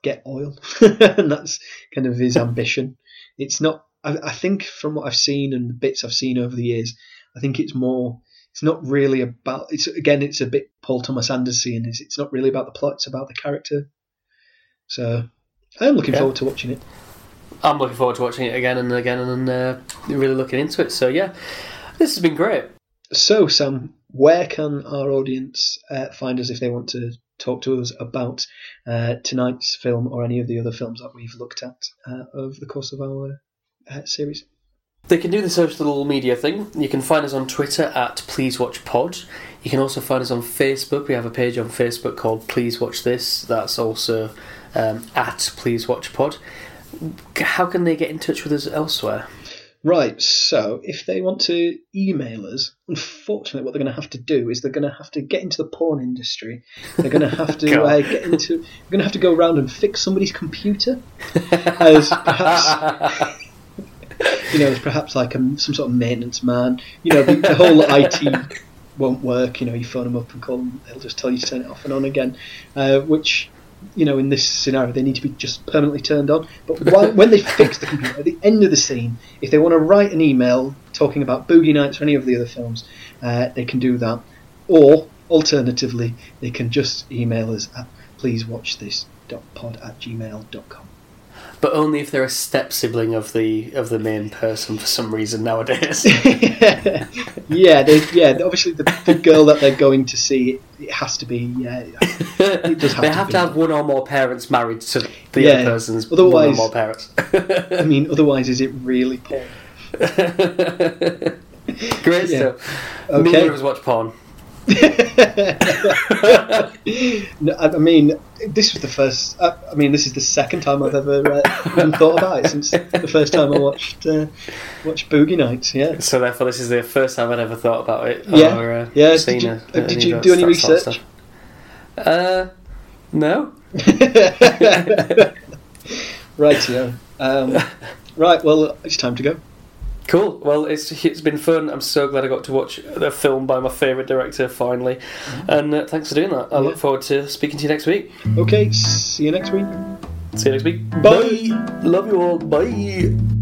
get oil, <laughs> and that's kind of his <laughs> ambition. It's not. I, I think from what I've seen and the bits I've seen over the years, I think it's more. It's not really about. It's again. It's a bit Paul Thomas Anderson. It's it's not really about the plot. It's about the character. So I'm looking Yeah. forward to watching it. I'm looking forward to watching it again and again and uh, really looking into it. So, yeah, this has been great. So, Sam, where can our audience uh, find us if they want to talk to us about uh, tonight's film or any of the other films that we've looked at uh, over the course of our uh, series? They can do the social media thing. You can find us on Twitter at Please Watch Pod. You can also find us on Facebook. We have a page on Facebook called Please Watch This. That's also um, at Please Watch Pod. How can they get in touch with us elsewhere? Right, so if they want to email us, unfortunately, what they're going to have to do is they're going to have to get into the porn industry. They're going to have to <laughs> uh, get into. They're going to have to go around and fix somebody's computer, as perhaps <laughs> you know, perhaps like a, some sort of maintenance man. You know, the, the whole IT won't work. You know, you phone them up and call them; they'll just tell you to turn it off and on again, uh, which. You know, in this scenario, they need to be just permanently turned on. But <laughs> while, when they fix the computer, at the end of the scene, if they want to write an email talking about Boogie Nights or any of the other films, uh, they can do that. Or, alternatively, they can just email us at pleasewatchthis.pod at gmail.com. But only if they're a step sibling of the of the main person for some reason nowadays. <laughs> yeah, they, yeah. Obviously, the, the girl that they're going to see, it, has to be. Yeah, it does <laughs> have they to have be. to have one or more parents married to the Yeah. other person's one or Otherwise- more parents. I mean, otherwise, is it really <laughs> porn? Great Yeah. stuff. Okay. Neither of us watch porn. No, I mean, this was the first. uh, I mean, this is the second time I've ever uh, even thought about it since the first time I watched uh, watched Boogie Nights. Yeah, So therefore, this is the first time I'd ever thought about it. Yeah. Or, uh, Yeah, did you- a- uh, did any you do any that sort of research? Uh, no. <laughs> right. Yeah. Um, right. Well, it's time to go. Cool. Well, it's it's been fun. I'm so glad I got to watch a film by my favourite director finally, and uh, thanks for doing that. I Yeah. look forward to speaking to you next week. Okay. See you next week. See you next week. Bye. Love you all. Bye.